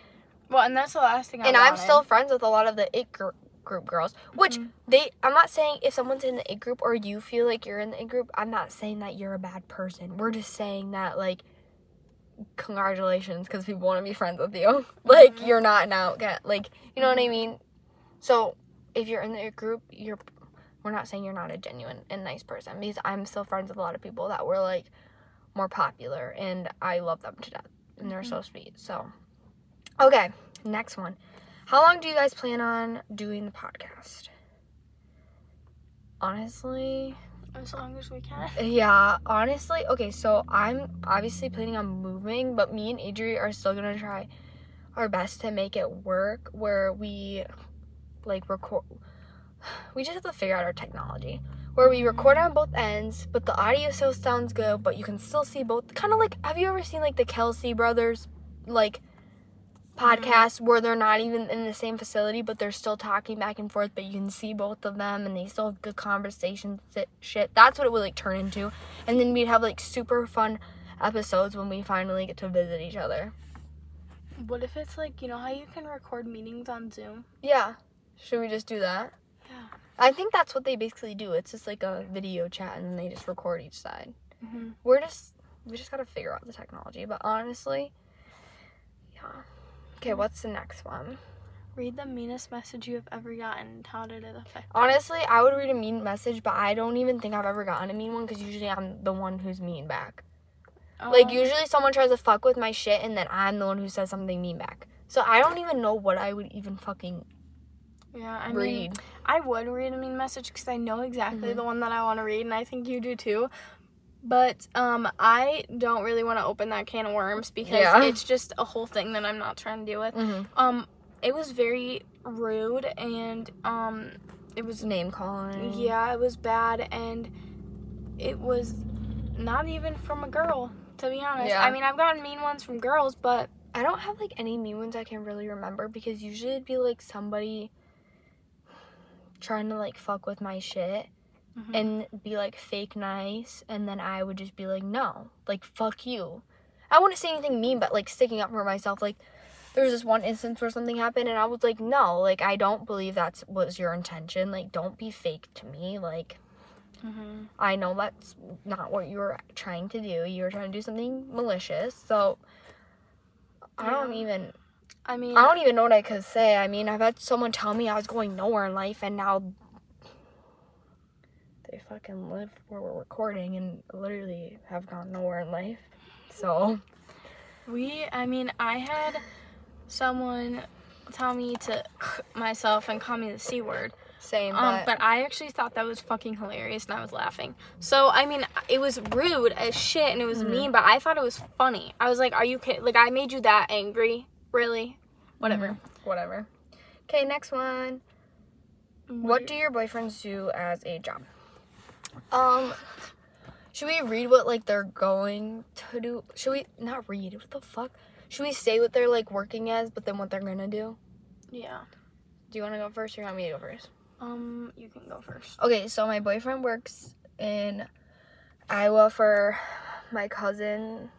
[SPEAKER 2] Well, and that's the last thing I
[SPEAKER 1] and I'm still friends with a lot of the it group group girls, which
[SPEAKER 2] Mhm.
[SPEAKER 1] they i'm not saying if someone's in the it group or you feel like you're in the it group i'm not saying that you're a bad person we're just saying that like congratulations because people want to be friends with you like
[SPEAKER 2] Mhm.
[SPEAKER 1] you're not an outcast like you know what i
[SPEAKER 2] Mhm.
[SPEAKER 1] mean? So if you're in the group you're we're not saying you're not a genuine and nice person because i'm still friends with a lot of people that were like more popular and i love them to death and they're so sweet so. Okay next one. How long do you guys plan on doing the podcast? Honestly
[SPEAKER 2] as long as we can.
[SPEAKER 1] yeah honestly okay so i'm obviously planning on moving but me and adri are still gonna try our best to make it work where we like record we just have to figure out our technology where we mm-hmm. record on both ends but the audio still sounds good but you can still see both kind of like have you ever seen like the Kelce brothers like podcast where they're not even in the same facility but they're still talking back and forth but you can see both of them and they still have good conversations shit. That's what it would like turn into. And then we'd have like super fun episodes when we finally get to visit each other.
[SPEAKER 2] What if it's like you know how you can record meetings on Zoom?
[SPEAKER 1] yeah. Should we just do that?
[SPEAKER 2] Yeah.
[SPEAKER 1] i think that's what they basically do. It's just like a video chat and they just record each side.
[SPEAKER 2] Mm-hmm.
[SPEAKER 1] we're just we just gotta figure out the technology but honestly yeah okay what's the next one
[SPEAKER 2] Read the meanest message you have ever gotten. How did it affect? you?
[SPEAKER 1] Honestly, I would read a mean message, but I don't even think I've ever gotten a mean one because usually I'm the one who's mean back. Like,
[SPEAKER 2] Um,
[SPEAKER 1] usually someone tries to fuck with my shit and then I'm the one who says something mean back. So I don't even know what I would even fucking
[SPEAKER 2] Yeah, I mean,
[SPEAKER 1] read.
[SPEAKER 2] I would read a mean message because I know exactly
[SPEAKER 1] Mhm.
[SPEAKER 2] the one that I want to read, and I think you do too. But um, I don't really want to open that can of worms because
[SPEAKER 1] Yeah.
[SPEAKER 2] it's just a whole thing that I'm not trying to deal with.
[SPEAKER 1] hmm
[SPEAKER 2] Um, it was very rude, and um, it was
[SPEAKER 1] Name calling.
[SPEAKER 2] yeah, it was bad, and it was not even from a girl. To be honest,
[SPEAKER 1] Yeah.
[SPEAKER 2] I mean, I've gotten mean ones from girls, but
[SPEAKER 1] I don't have like any mean ones I can really remember because usually it'd be like somebody trying to like fuck with my shit
[SPEAKER 2] Mhm.
[SPEAKER 1] and be like fake nice and then I would just be like no like fuck you I wouldn't say anything mean but like sticking up for myself like there was this one instance where something happened and I was like no like I don't believe that's was your intention like don't be fake to me like
[SPEAKER 2] Mhm.
[SPEAKER 1] I know that's not what you were trying to do you were trying to do something malicious so I don't even
[SPEAKER 2] I mean,
[SPEAKER 1] I don't even know what I could say I mean I've had someone tell me I was going nowhere in life and now they fucking live where we're recording and literally have gone nowhere in life. So
[SPEAKER 2] we. I mean, I had someone tell me to myself and call me the c word.
[SPEAKER 1] same,
[SPEAKER 2] Um,
[SPEAKER 1] but,
[SPEAKER 2] but I actually thought that was fucking hilarious, and I was laughing. So I mean, it was rude as shit, and it was
[SPEAKER 1] Mhm.
[SPEAKER 2] mean, but I thought it was funny. I was like, "Are you kidding? Like, I made you that angry? Really? Whatever."
[SPEAKER 1] Mhm. whatever. Okay, next one. What do your boyfriends do as a job? Um, should we read what like they're going to do? Should we not read? What the fuck? Should we say what they're like working as, but then what they're gonna do?
[SPEAKER 2] Yeah.
[SPEAKER 1] Do you want to go first, or you want me to go first?
[SPEAKER 2] Um, you can go first.
[SPEAKER 1] Okay, so my boyfriend works in Iowa for my cousin.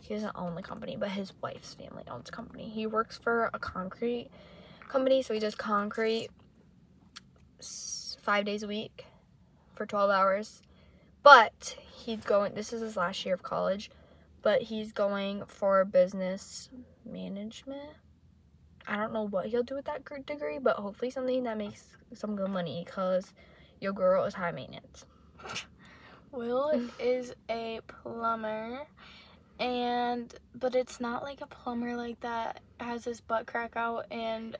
[SPEAKER 1] He doesn't own the company, but his wife's family owns the company. He works for a concrete company, so he does concrete five days a week for 12 hours. But he's going, this is his last year of college, but he's going for business management. I don't know what he'll do with that degree, but hopefully something that makes some good money because your girl is high maintenance.
[SPEAKER 2] Will is a plumber, and but it's not like a plumber like that has his butt crack out and.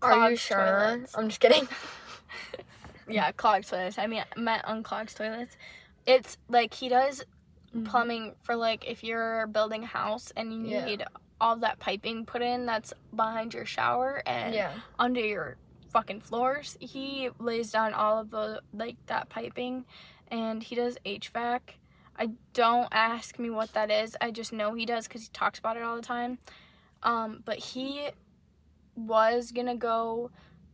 [SPEAKER 1] Are you sure?
[SPEAKER 2] toilets.
[SPEAKER 1] I'm just kidding.
[SPEAKER 2] Yeah, clogged toilets. I mean, meant unclogged toilets. It's like he does
[SPEAKER 1] Mm-hmm.
[SPEAKER 2] plumbing for like if you're building a house and you
[SPEAKER 1] Yeah.
[SPEAKER 2] need all that piping put in that's behind your shower and
[SPEAKER 1] Yeah.
[SPEAKER 2] under your fucking floors. He lays down all of the like that piping and he does HVAC. I don't ask me what that is. I just know he does cuz he talks about it all the time. Um but he was going to go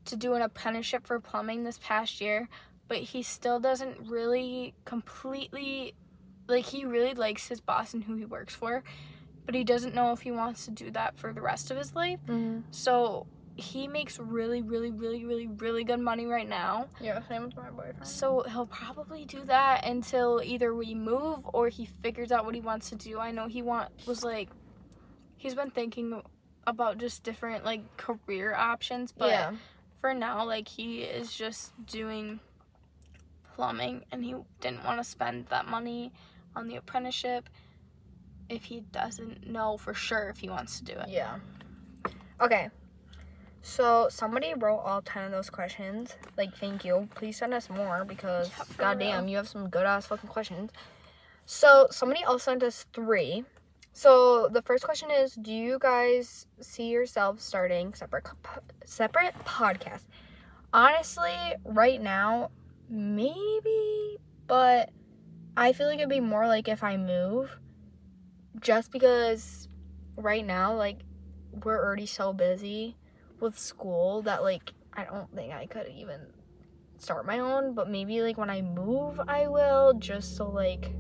[SPEAKER 2] to do an apprenticeship for plumbing this past year, but he still doesn't really completely like he really likes his boss and who he works for, but he doesn't know if he wants to do that for the rest of his life.
[SPEAKER 1] Mm-hmm.
[SPEAKER 2] So he makes really, really, really, really, really good money right now.
[SPEAKER 1] Yeah, same with my boyfriend.
[SPEAKER 2] So he'll probably do that until either we move or he figures out what he wants to do. I know he want was like he's been thinking about just different like career options, but
[SPEAKER 1] yeah.
[SPEAKER 2] For now like he is just doing plumbing and he didn't want to spend that money on the apprenticeship if he doesn't know for sure if he wants to do it.
[SPEAKER 1] Yeah. Okay. So somebody wrote all ten of those questions. Like, thank you. Please send us more because
[SPEAKER 2] Yeah,
[SPEAKER 1] goddamn,
[SPEAKER 2] real.
[SPEAKER 1] you have some good ass fucking questions. So somebody else sent us three. So the first question is, do you guys see yourselves starting separate separate podcasts? Honestly, right now, maybe, but I feel like it'd be more like if I move, just because right now, like we're already so busy with school that like I don't think I could even start my own, but maybe like when I move I will just so like.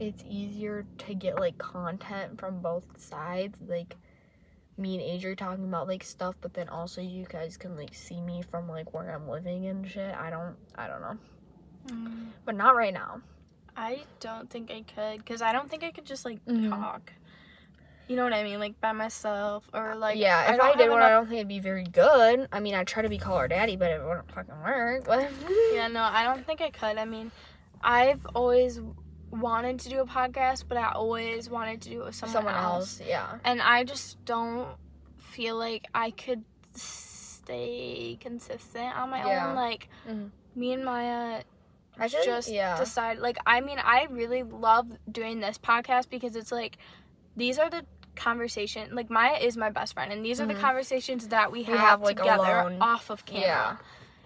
[SPEAKER 1] It's easier to get like content from both sides, like me and Adri talking about like stuff, but then also you guys can like see me from like where I'm living and shit. I don't I don't know.
[SPEAKER 2] Mm,
[SPEAKER 1] But not right now.
[SPEAKER 2] I don't think I could because I don't think I could just like
[SPEAKER 1] Mhm.
[SPEAKER 2] talk. You know what I mean? Like by myself or like
[SPEAKER 1] yeah, if I,
[SPEAKER 2] don't
[SPEAKER 1] did one, I don't think it'd be very good. I mean, I try to be call her daddy, but it wouldn't fucking work.
[SPEAKER 2] Yeah, no, I don't think I could. I mean, I've always wanted to do a podcast, but I always wanted to do it with someone,
[SPEAKER 1] someone
[SPEAKER 2] else.
[SPEAKER 1] else, yeah.
[SPEAKER 2] And I just don't feel like I could stay consistent on my
[SPEAKER 1] Yeah.
[SPEAKER 2] own. Like
[SPEAKER 1] Mhm.
[SPEAKER 2] me and Maya
[SPEAKER 1] I should
[SPEAKER 2] just
[SPEAKER 1] yeah.
[SPEAKER 2] decide like I mean, I really love doing this podcast because it's like these are the conversation like Maya is my best friend and these are
[SPEAKER 1] Mhm.
[SPEAKER 2] the conversations that we
[SPEAKER 1] We
[SPEAKER 2] have,
[SPEAKER 1] have, like,
[SPEAKER 2] together
[SPEAKER 1] alone.
[SPEAKER 2] off of camera.
[SPEAKER 1] Yeah.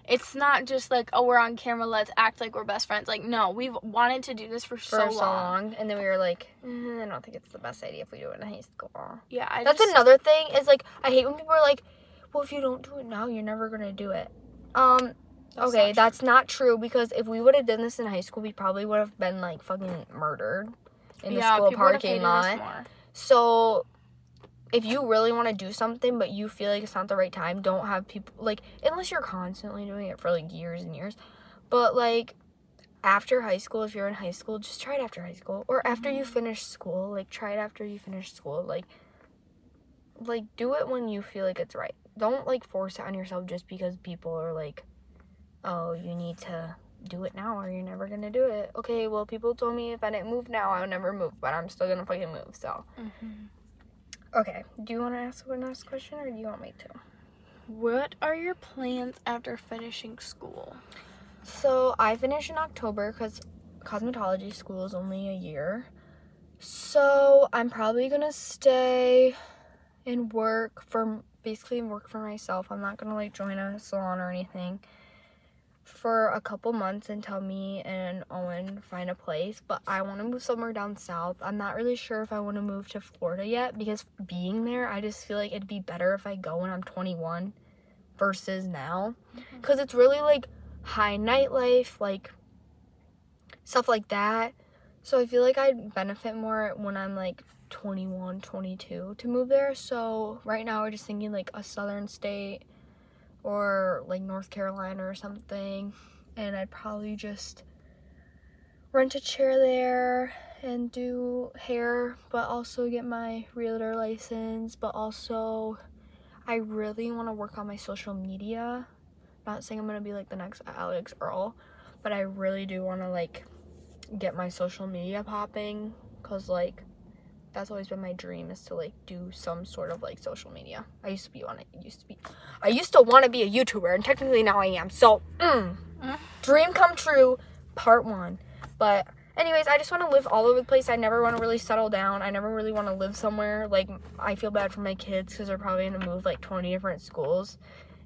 [SPEAKER 2] It's not just like oh we're on camera let's act like we're best friends like no we've wanted to do this for,
[SPEAKER 1] for
[SPEAKER 2] so,
[SPEAKER 1] so,
[SPEAKER 2] long.
[SPEAKER 1] long. and then we were like, "Mm, I don't think it's the best idea if we do it in high school.
[SPEAKER 2] yeah I
[SPEAKER 1] That's
[SPEAKER 2] just,
[SPEAKER 1] another thing. Is like I hate when people are like, "Well, if you don't do it now, you're never gonna do it." Um,
[SPEAKER 2] That's
[SPEAKER 1] okay,
[SPEAKER 2] not
[SPEAKER 1] that's not true because if we would have done this in high school, we probably would have been like fucking murdered in the
[SPEAKER 2] yeah,
[SPEAKER 1] school parking lot. So, if you really want to do something but you feel like it's not the right time, don't have people like unless you're constantly doing it for like years and years. But like after high school, if you're in high school, just try it after high school or after you mm-hmm. finish school. Like try it after you finish school. Like like do it when you feel like it's right. Don't like force it on yourself just because people are like, "Oh, you need to do it now or you're never to do it." Okay, well, people told me if I didn't move now, I would never move, but I'm still to fucking move. So, mm-hmm. Okay. Do you want to ask one last question or do you want me to?
[SPEAKER 2] what are your plans after finishing school
[SPEAKER 1] So I finish in October because cosmetology school is only a year. So I'm probably gonna stay and work for basically work for myself. I'm not gonna like join a salon or anything for a couple months until me and Owen find a place. But I want to move somewhere down south. I'm not really sure if I want to move to Florida yet because being there, I just feel like it'd be better if I go when I'm 21 versus now mm-hmm. because it's really like high nightlife, like stuff like that. So I feel like I'd benefit more when I'm like 21, 22 to move there. So right now we're just thinking like a southern state or like North Carolina or something. And I'd probably just rent a chair there and do hair, but also get my realtor license, but also I really want to work on my social media not saying I'm gonna be like the next Alix Earle, but I really do want to like get my social media popping because like that's always been my dream is to like do some sort of like social media. I used to be on it. Used to be. I used to want to be a YouTuber, and technically now I am. So, mm,
[SPEAKER 2] Mm.
[SPEAKER 1] dream come true, part one. But anyways, I just want to live all over the place. I never want to really settle down. I never really want to live somewhere. Like I feel bad for my kids because they're probably gonna move like 20 different schools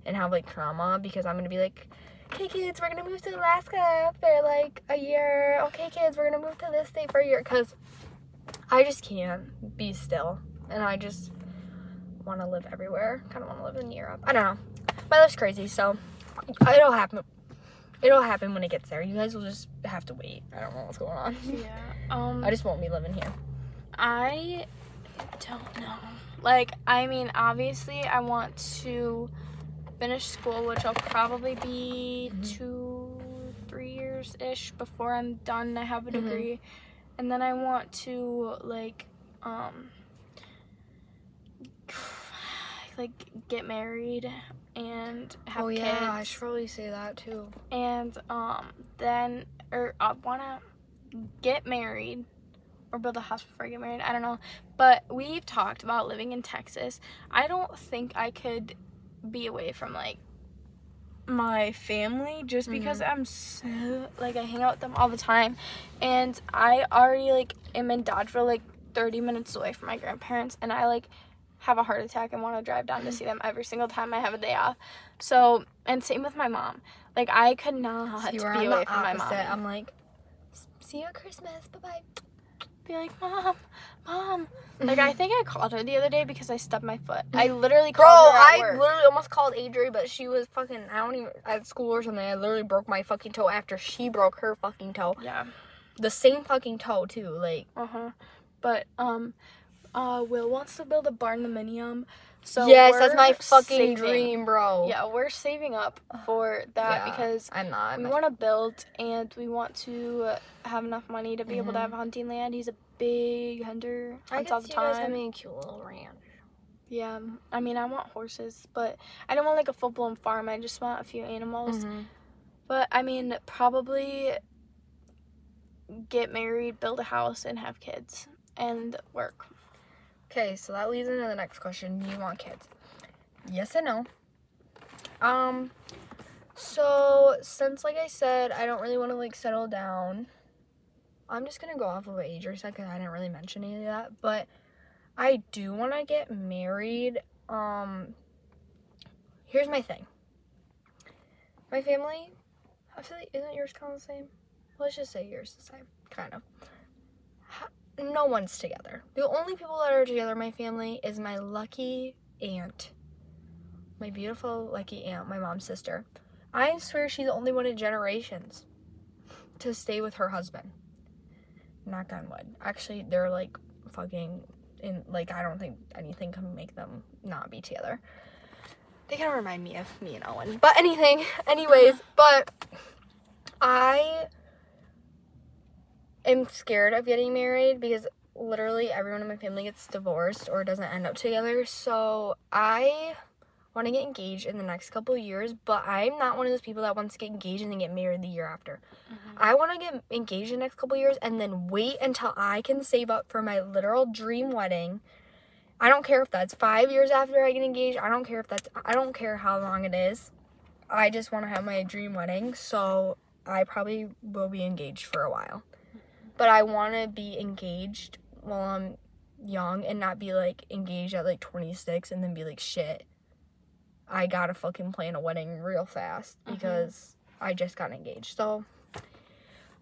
[SPEAKER 1] and have like trauma because I'm gonna be like, okay, kids, we're gonna move to Alaska for like a year. Okay, kids, we're gonna move to this state for a year because I just can't be still, and I just want to live everywhere. Kind of want to live in Europe. I don't know. My life's crazy, so it'll happen. It'll happen when it gets there. You guys will just have to wait. I don't know what's going on.
[SPEAKER 2] yeah um
[SPEAKER 1] I just won't be living here.
[SPEAKER 2] I don't know. Like, I mean, obviously, I want to finish school, which I'll probably be
[SPEAKER 1] Mhm.
[SPEAKER 2] two, three years ish before I'm done. I have a
[SPEAKER 1] Mhm.
[SPEAKER 2] degree, and then I want to like, um, like get married and have
[SPEAKER 1] oh yeah, I should probably say that too.
[SPEAKER 2] and um, then or I wanna get married or build a house before I get married. I don't know. But we've talked about living in Texas. I don't think I could be away from like my family just because mm-hmm. I'm so like I hang out with them all the time and I already like am in Dodgeville like 30 minutes away from my grandparents and I like have a heart attack and want to drive down to see them every single time I have a day off. So, and same with my mom. Like I could not
[SPEAKER 1] See,
[SPEAKER 2] be away from my mom.
[SPEAKER 1] I'm like, see you at Christmas. Bye bye.
[SPEAKER 2] Be like, Mom, Mom. Like, I think I called her the other day because I stubbed my foot. I literally
[SPEAKER 1] Bro,
[SPEAKER 2] called her at
[SPEAKER 1] I
[SPEAKER 2] work.
[SPEAKER 1] literally almost called Adri, but she was fucking. I don't even at school or something. I literally broke my fucking toe after she broke her fucking toe.
[SPEAKER 2] yeah.
[SPEAKER 1] The same fucking toe too. Like,
[SPEAKER 2] Uh huh. But um, uh, Will wants to build a barn barndominium. So
[SPEAKER 1] yes, that's my fucking
[SPEAKER 2] saving-
[SPEAKER 1] dream, bro.
[SPEAKER 2] Yeah, we're saving up for that
[SPEAKER 1] Yeah,
[SPEAKER 2] because
[SPEAKER 1] I'm not.
[SPEAKER 2] we want to build and we want to have enough money to be able to
[SPEAKER 1] Mhm.
[SPEAKER 2] have hunting land. He's a big hunter.
[SPEAKER 1] I
[SPEAKER 2] Hunts
[SPEAKER 1] can
[SPEAKER 2] all the
[SPEAKER 1] see you guys
[SPEAKER 2] time.
[SPEAKER 1] having a cute little ranch.
[SPEAKER 2] Yeah, I mean, I want horses, but I don't want like a full blown farm. I just want a few animals.
[SPEAKER 1] Mm-hmm.
[SPEAKER 2] But I mean, probably get married, build a house, and have kids and work.
[SPEAKER 1] Okay, so that leads into the next question. Do you want kids? Yes and no. Um so since like I said, I don't really want to like settle down. I'm just gonna go off of what Adri said because I didn't really mention any of that. But I do want to get married. Um, here's my thing. my family, I feel like isn't yours kind of the same? Let's just say yours the same, kind of. No one's together. The only people that are together in my family is my lucky aunt, my beautiful lucky aunt, my mom's sister. I swear she's the only one in generations to stay with her husband. Knock on wood. Actually, they're like fucking in like I don't think anything can make them not be together. They kind of remind me of me and Owen. But anything, anyways, but I am scared of getting married because literally everyone in my family gets divorced or doesn't end up together. So I want to get engaged in the next couple of years, but I'm not one of those people that wants to get engaged and then get married the year after. Mm-hmm. I want to get engaged in the next couple of years and then wait until I can save up for my literal dream wedding. I don't care if that's five years after I get engaged. I don't care if that's, I don't care how long it is. I just want to have my dream wedding. So I probably will be engaged for a while. But I want to be engaged while I'm young and not be like engaged at like 26 and then be like, shit, I gotta fucking plan a wedding real fast
[SPEAKER 2] Mhm.
[SPEAKER 1] because I just got engaged. So,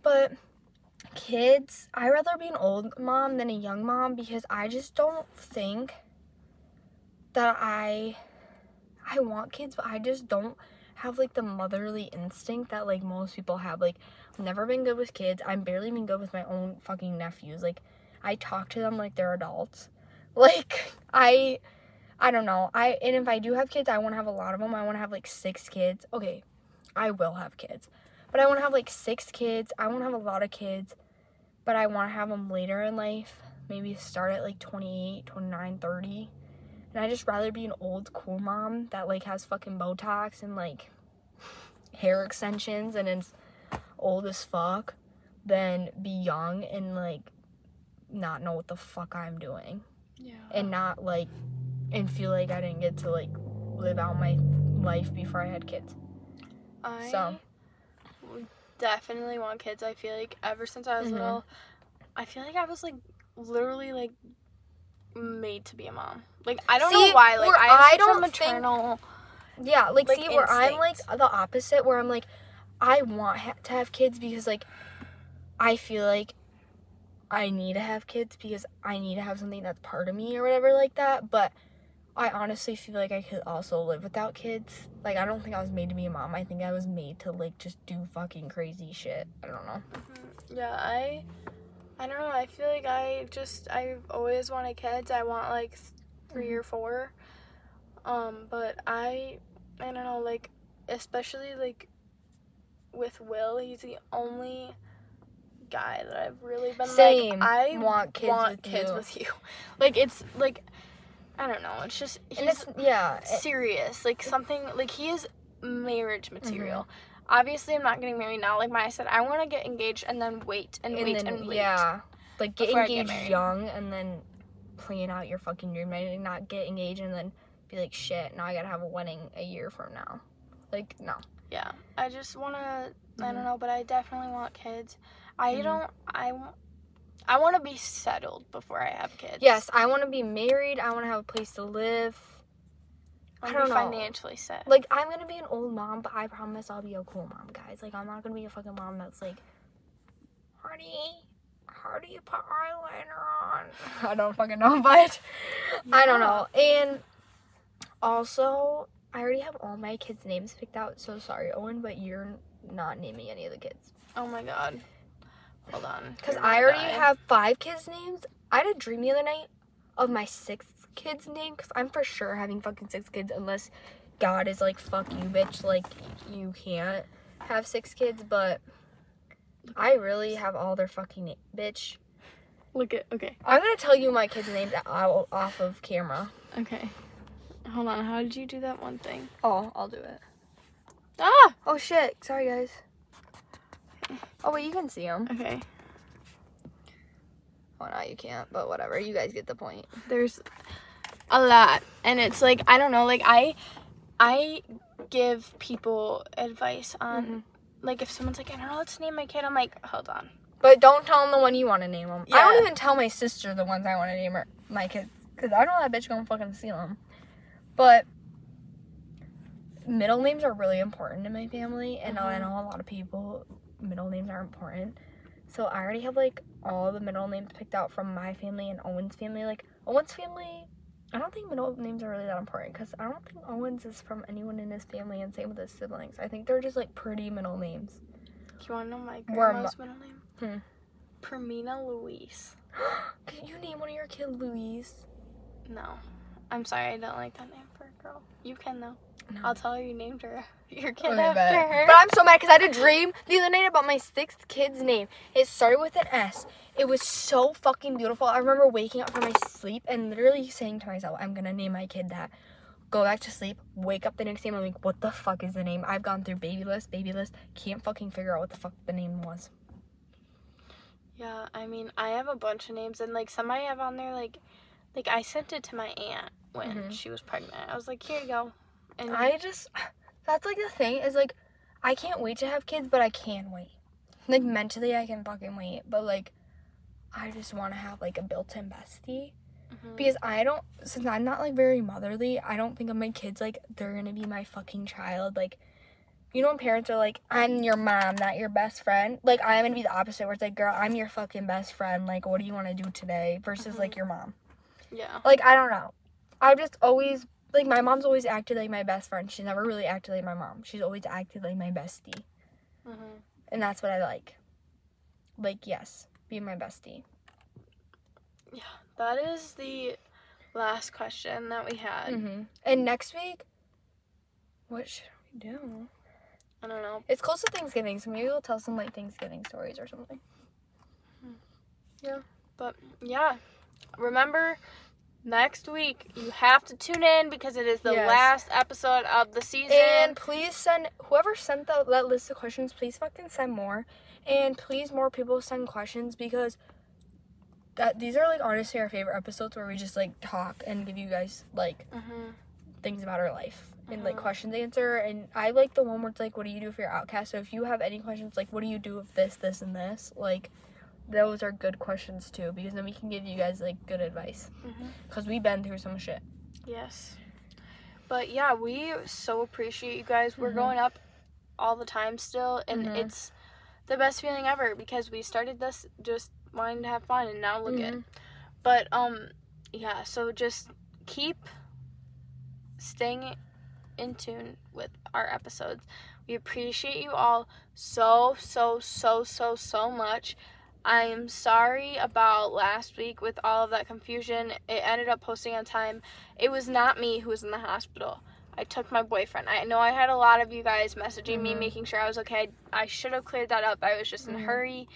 [SPEAKER 1] but kids, i rather be an old mom than a young mom because I just don't think that I I want kids, but I just don't have like the motherly instinct that like most people have. Like I've never been good with kids. I'm barely been good with my own fucking nephews. Like I talk to them like they're adults. Like I I don't know. I and if I do have kids, I want to have a lot of them. I want to have like 6 kids. Okay. I will have kids. But I want to have like 6 kids. I want to have a lot of kids. But I want to have them later in life. Maybe start at like 28, 29, 30. And I just rather be an old cool mom that like has fucking Botox and like hair extensions and is old as fuck than be young and like not know what the fuck I'm doing
[SPEAKER 2] Yeah.
[SPEAKER 1] and not like and feel like I didn't get to like live out my life before I had kids.
[SPEAKER 2] I
[SPEAKER 1] So.
[SPEAKER 2] definitely want kids. I feel like ever since I was
[SPEAKER 1] Mhm.
[SPEAKER 2] little, I feel like I was like literally like made to be a mom. Like I don't
[SPEAKER 1] See,
[SPEAKER 2] know why. Like I
[SPEAKER 1] I don't
[SPEAKER 2] a
[SPEAKER 1] think-
[SPEAKER 2] maternal.
[SPEAKER 1] Yeah, like,
[SPEAKER 2] Like,
[SPEAKER 1] see where I'm like the opposite where I'm like I want ha- to have kids because like I feel like I need to have kids because I need to have something that's part of me or whatever like that, but I honestly feel like I could also live without kids. Like I don't think I was made to be a mom. I think I was made to like just do fucking crazy shit. I don't know. Mm-hmm.
[SPEAKER 2] Yeah, I. I don't know. I feel like I just I've always wanted kids. I want like 3
[SPEAKER 1] Mm-hmm.
[SPEAKER 2] or four. Um, but I I don't know. Like especially like with Will, he's the only guy that I've really been
[SPEAKER 1] Same.
[SPEAKER 2] like I
[SPEAKER 1] want kids
[SPEAKER 2] want
[SPEAKER 1] with
[SPEAKER 2] kids
[SPEAKER 1] you.
[SPEAKER 2] with you. Like it's like I don't know. It's just he's
[SPEAKER 1] it's yeah,
[SPEAKER 2] serious. Like something like he is marriage
[SPEAKER 1] Mm-hmm.
[SPEAKER 2] Obviously, I'm not getting married now. Like Maya said, I want to get engaged and then wait and, wait
[SPEAKER 1] then,
[SPEAKER 2] and wait.
[SPEAKER 1] Yeah. Like get
[SPEAKER 2] I get
[SPEAKER 1] engaged
[SPEAKER 2] married.
[SPEAKER 1] young and then plan out your fucking dream wedding. Not get engaged and then be like, shit, now I gotta have a wedding a year from now. Like, no.
[SPEAKER 2] Yeah. I just want to. I
[SPEAKER 1] Mhm.
[SPEAKER 2] don't know, but I definitely want kids. I
[SPEAKER 1] Mhm.
[SPEAKER 2] don't. I want. I want to be settled before I have kids.
[SPEAKER 1] Yes, I wanna be married. I wanna have a place to live.
[SPEAKER 2] I,
[SPEAKER 1] I
[SPEAKER 2] want to be
[SPEAKER 1] don't know.
[SPEAKER 2] financially set.
[SPEAKER 1] Like, I'm gonna be an old mom, but I promise I'll be a cool mom, guys. Like, I'm not gonna be a fucking mom that's like, honey, how do you put eyeliner on? I don't fucking know, but I don't know. And also, I already have all my kids' names picked out. So sorry, Owen, but you're not naming any of the kids.
[SPEAKER 2] Oh my god. Hold on.
[SPEAKER 1] Because I already
[SPEAKER 2] die.
[SPEAKER 1] have five kids' names. I had a dream the other night of my sixth kid's name. Because I'm for sure having fucking six kids unless God is like, fuck you, bitch. Like, you can't have six kids. But I really have all their fucking name. Bitch.
[SPEAKER 2] Look at. Okay.
[SPEAKER 1] I'm going to tell you my kids' names out- off of camera.
[SPEAKER 2] Okay. Hold on. How did you do that one thing?
[SPEAKER 1] Oh, I'll do it.
[SPEAKER 2] Ah.
[SPEAKER 1] Oh, shit. Sorry, guys. Oh, wait, you can see them.
[SPEAKER 2] Okay.
[SPEAKER 1] You can't. But whatever. You guys get the point.
[SPEAKER 2] there's a lot and it's like i don't know like i i give people advice on
[SPEAKER 1] Mhm.
[SPEAKER 2] like if someone's like i don't know to name my kid i'm like hold on
[SPEAKER 1] But don't tell them the one you want to name them. I don't even tell my sister the ones I want to name her my kids because I know that bitch gonna fucking steal them. But middle names are really important in my family, and I
[SPEAKER 2] Mhm.
[SPEAKER 1] know a lot of people middle names are important. So I already have like all the middle names picked out from my family and Owen's family. Like Owen's family, I don't think middle names are really that important because I don't think Owens is from anyone in his family, and same with his siblings. I think they're just like pretty middle names.
[SPEAKER 2] Do you want to know my grandma's middle name?
[SPEAKER 1] Hmm.
[SPEAKER 2] Permina Louise.
[SPEAKER 1] Can you name one of your kids Louise?
[SPEAKER 2] No. I'm sorry, I don't like that name for a girl. You can though.
[SPEAKER 1] No.
[SPEAKER 2] I'll tell her you named her your kid
[SPEAKER 1] Okay,
[SPEAKER 2] after
[SPEAKER 1] bet.
[SPEAKER 2] her.
[SPEAKER 1] But I'm so mad because I had a dream the other night about my sixth kid's name. It started with an S. It was so fucking beautiful. I remember waking up from my sleep and literally saying to myself, I'm gonna name my kid that. Go back to sleep, wake up the next day, and I'm like, what the fuck is the name? I've gone through baby list, baby list, can't fucking figure out what the fuck the name was.
[SPEAKER 2] Yeah, I mean, I have a bunch of names, and like some I have on there, like, like I sent it to my aunt when
[SPEAKER 1] Mhm.
[SPEAKER 2] she was pregnant. I was like, here you go. And
[SPEAKER 1] I just, that's like the thing is like, I can't wait to have kids, but I can wait. Like mentally, I can fucking wait, but like, I just want to have like a built-in bestie.
[SPEAKER 2] Mhm.
[SPEAKER 1] because I don't since I'm not like very motherly, I don't think of my kids like they're gonna be my fucking child. Like you know when parents are like, I'm your mom, not your best friend. Like I'm gonna be the opposite where it's like, girl, I'm your fucking best friend. Like what do you wanna do today? Versus like your mom.
[SPEAKER 2] yeah,
[SPEAKER 1] Like I don't know. I've just always like my mom's always acted like my best friend. She's never really acted like my mom. She's always acted like my bestie.
[SPEAKER 2] hmm
[SPEAKER 1] And that's what I like. Like, yes, be my bestie.
[SPEAKER 2] Yeah, that is the last question that we had.
[SPEAKER 1] hmm And next week, what should we do?
[SPEAKER 2] I don't know.
[SPEAKER 1] It's close to Thanksgiving, so maybe we'll tell some like Thanksgiving stories or something. Yeah.
[SPEAKER 2] But yeah, remember next week you have to tune in because it is the
[SPEAKER 1] Yes.
[SPEAKER 2] last episode of the season.
[SPEAKER 1] And please send whoever sent the, that list of questions. Please fucking send more, and please more people send questions because that these are like honestly our favorite episodes where we just like talk and give you guys like
[SPEAKER 2] hmm
[SPEAKER 1] things about our life and like
[SPEAKER 2] Mhm.
[SPEAKER 1] questions answer. And I like the one where it's like, what do you do for your outcast? So if you have any questions, like, what do you do with this, this, and this, like. Those are good questions too, because then we can give you guys like good advice.
[SPEAKER 2] hmm
[SPEAKER 1] Cause we've been through some shit.
[SPEAKER 2] Yes. But yeah, we so appreciate you guys. We're
[SPEAKER 1] Mhm.
[SPEAKER 2] going up all the time still, and
[SPEAKER 1] Mhm.
[SPEAKER 2] it's the best feeling ever because we started this just wanting to have fun, and now look at.
[SPEAKER 1] Mhm.
[SPEAKER 2] But um, yeah. So just keep staying in tune with our episodes. We appreciate you all so so so so so much. I am sorry about last week with all of that confusion. It ended up posting on time. It was not me who was in the hospital. I took my boyfriend. I know I had a lot of you guys messaging me,
[SPEAKER 1] Mhm.
[SPEAKER 2] making sure I was okay. I should have cleared that up. I was just in a
[SPEAKER 1] Mhm.
[SPEAKER 2] hurry.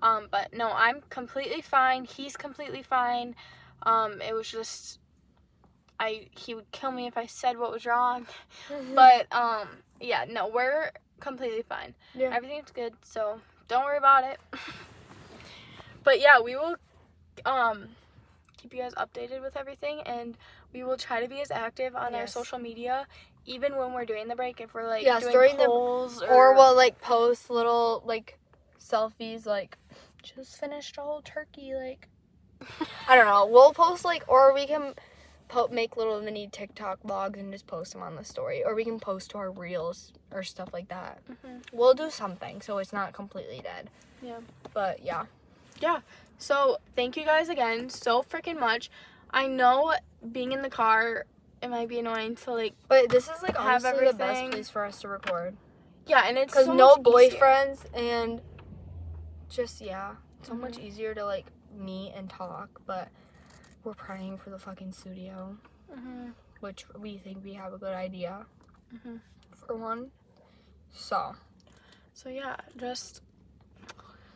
[SPEAKER 2] Um, but no, I'm completely fine. He's completely fine. Um, it was just I he would kill me if I said what was wrong. But um, yeah, no, we're completely fine.
[SPEAKER 1] yeah.
[SPEAKER 2] Everything's good, so don't worry about it. but yeah, we will um keep you guys updated with everything and we will try to be as active on our social media even when we're doing the break if we're like
[SPEAKER 1] Yes,
[SPEAKER 2] doing
[SPEAKER 1] during the-
[SPEAKER 2] polls
[SPEAKER 1] or we'll like post little like selfies like just finished a whole turkey like I don't know. We'll post like or we can po- make little mini TikTok vlogs and just post them on the story or we can post to our reels or stuff like that.
[SPEAKER 2] Mhm.
[SPEAKER 1] We'll do something so it's not completely dead.
[SPEAKER 2] Yeah.
[SPEAKER 1] But yeah.
[SPEAKER 2] So thank you guys again so freaking much. I know being in the car it might be annoying to like
[SPEAKER 1] But this is like
[SPEAKER 2] Have
[SPEAKER 1] honestly the best place for us to record
[SPEAKER 2] yeah, and it's
[SPEAKER 1] cuz
[SPEAKER 2] so
[SPEAKER 1] no
[SPEAKER 2] much easier.
[SPEAKER 1] boyfriends and just yeah, so much
[SPEAKER 2] Mhm.
[SPEAKER 1] easier to like meet and talk, but we're praying for the fucking studio.
[SPEAKER 2] Mhm.
[SPEAKER 1] which we think we have a good idea
[SPEAKER 2] Mhm.
[SPEAKER 1] for one. So,
[SPEAKER 2] So yeah, just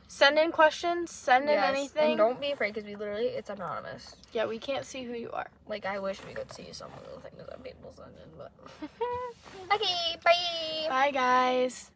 [SPEAKER 2] send in questions, send in
[SPEAKER 1] yes,
[SPEAKER 2] anything.
[SPEAKER 1] and don't be afraid because we literally it's anonymous.
[SPEAKER 2] yeah, we can't see who you are.
[SPEAKER 1] Like I wish we could see some of the things that people send in, but okay, bye.
[SPEAKER 2] Bye guys.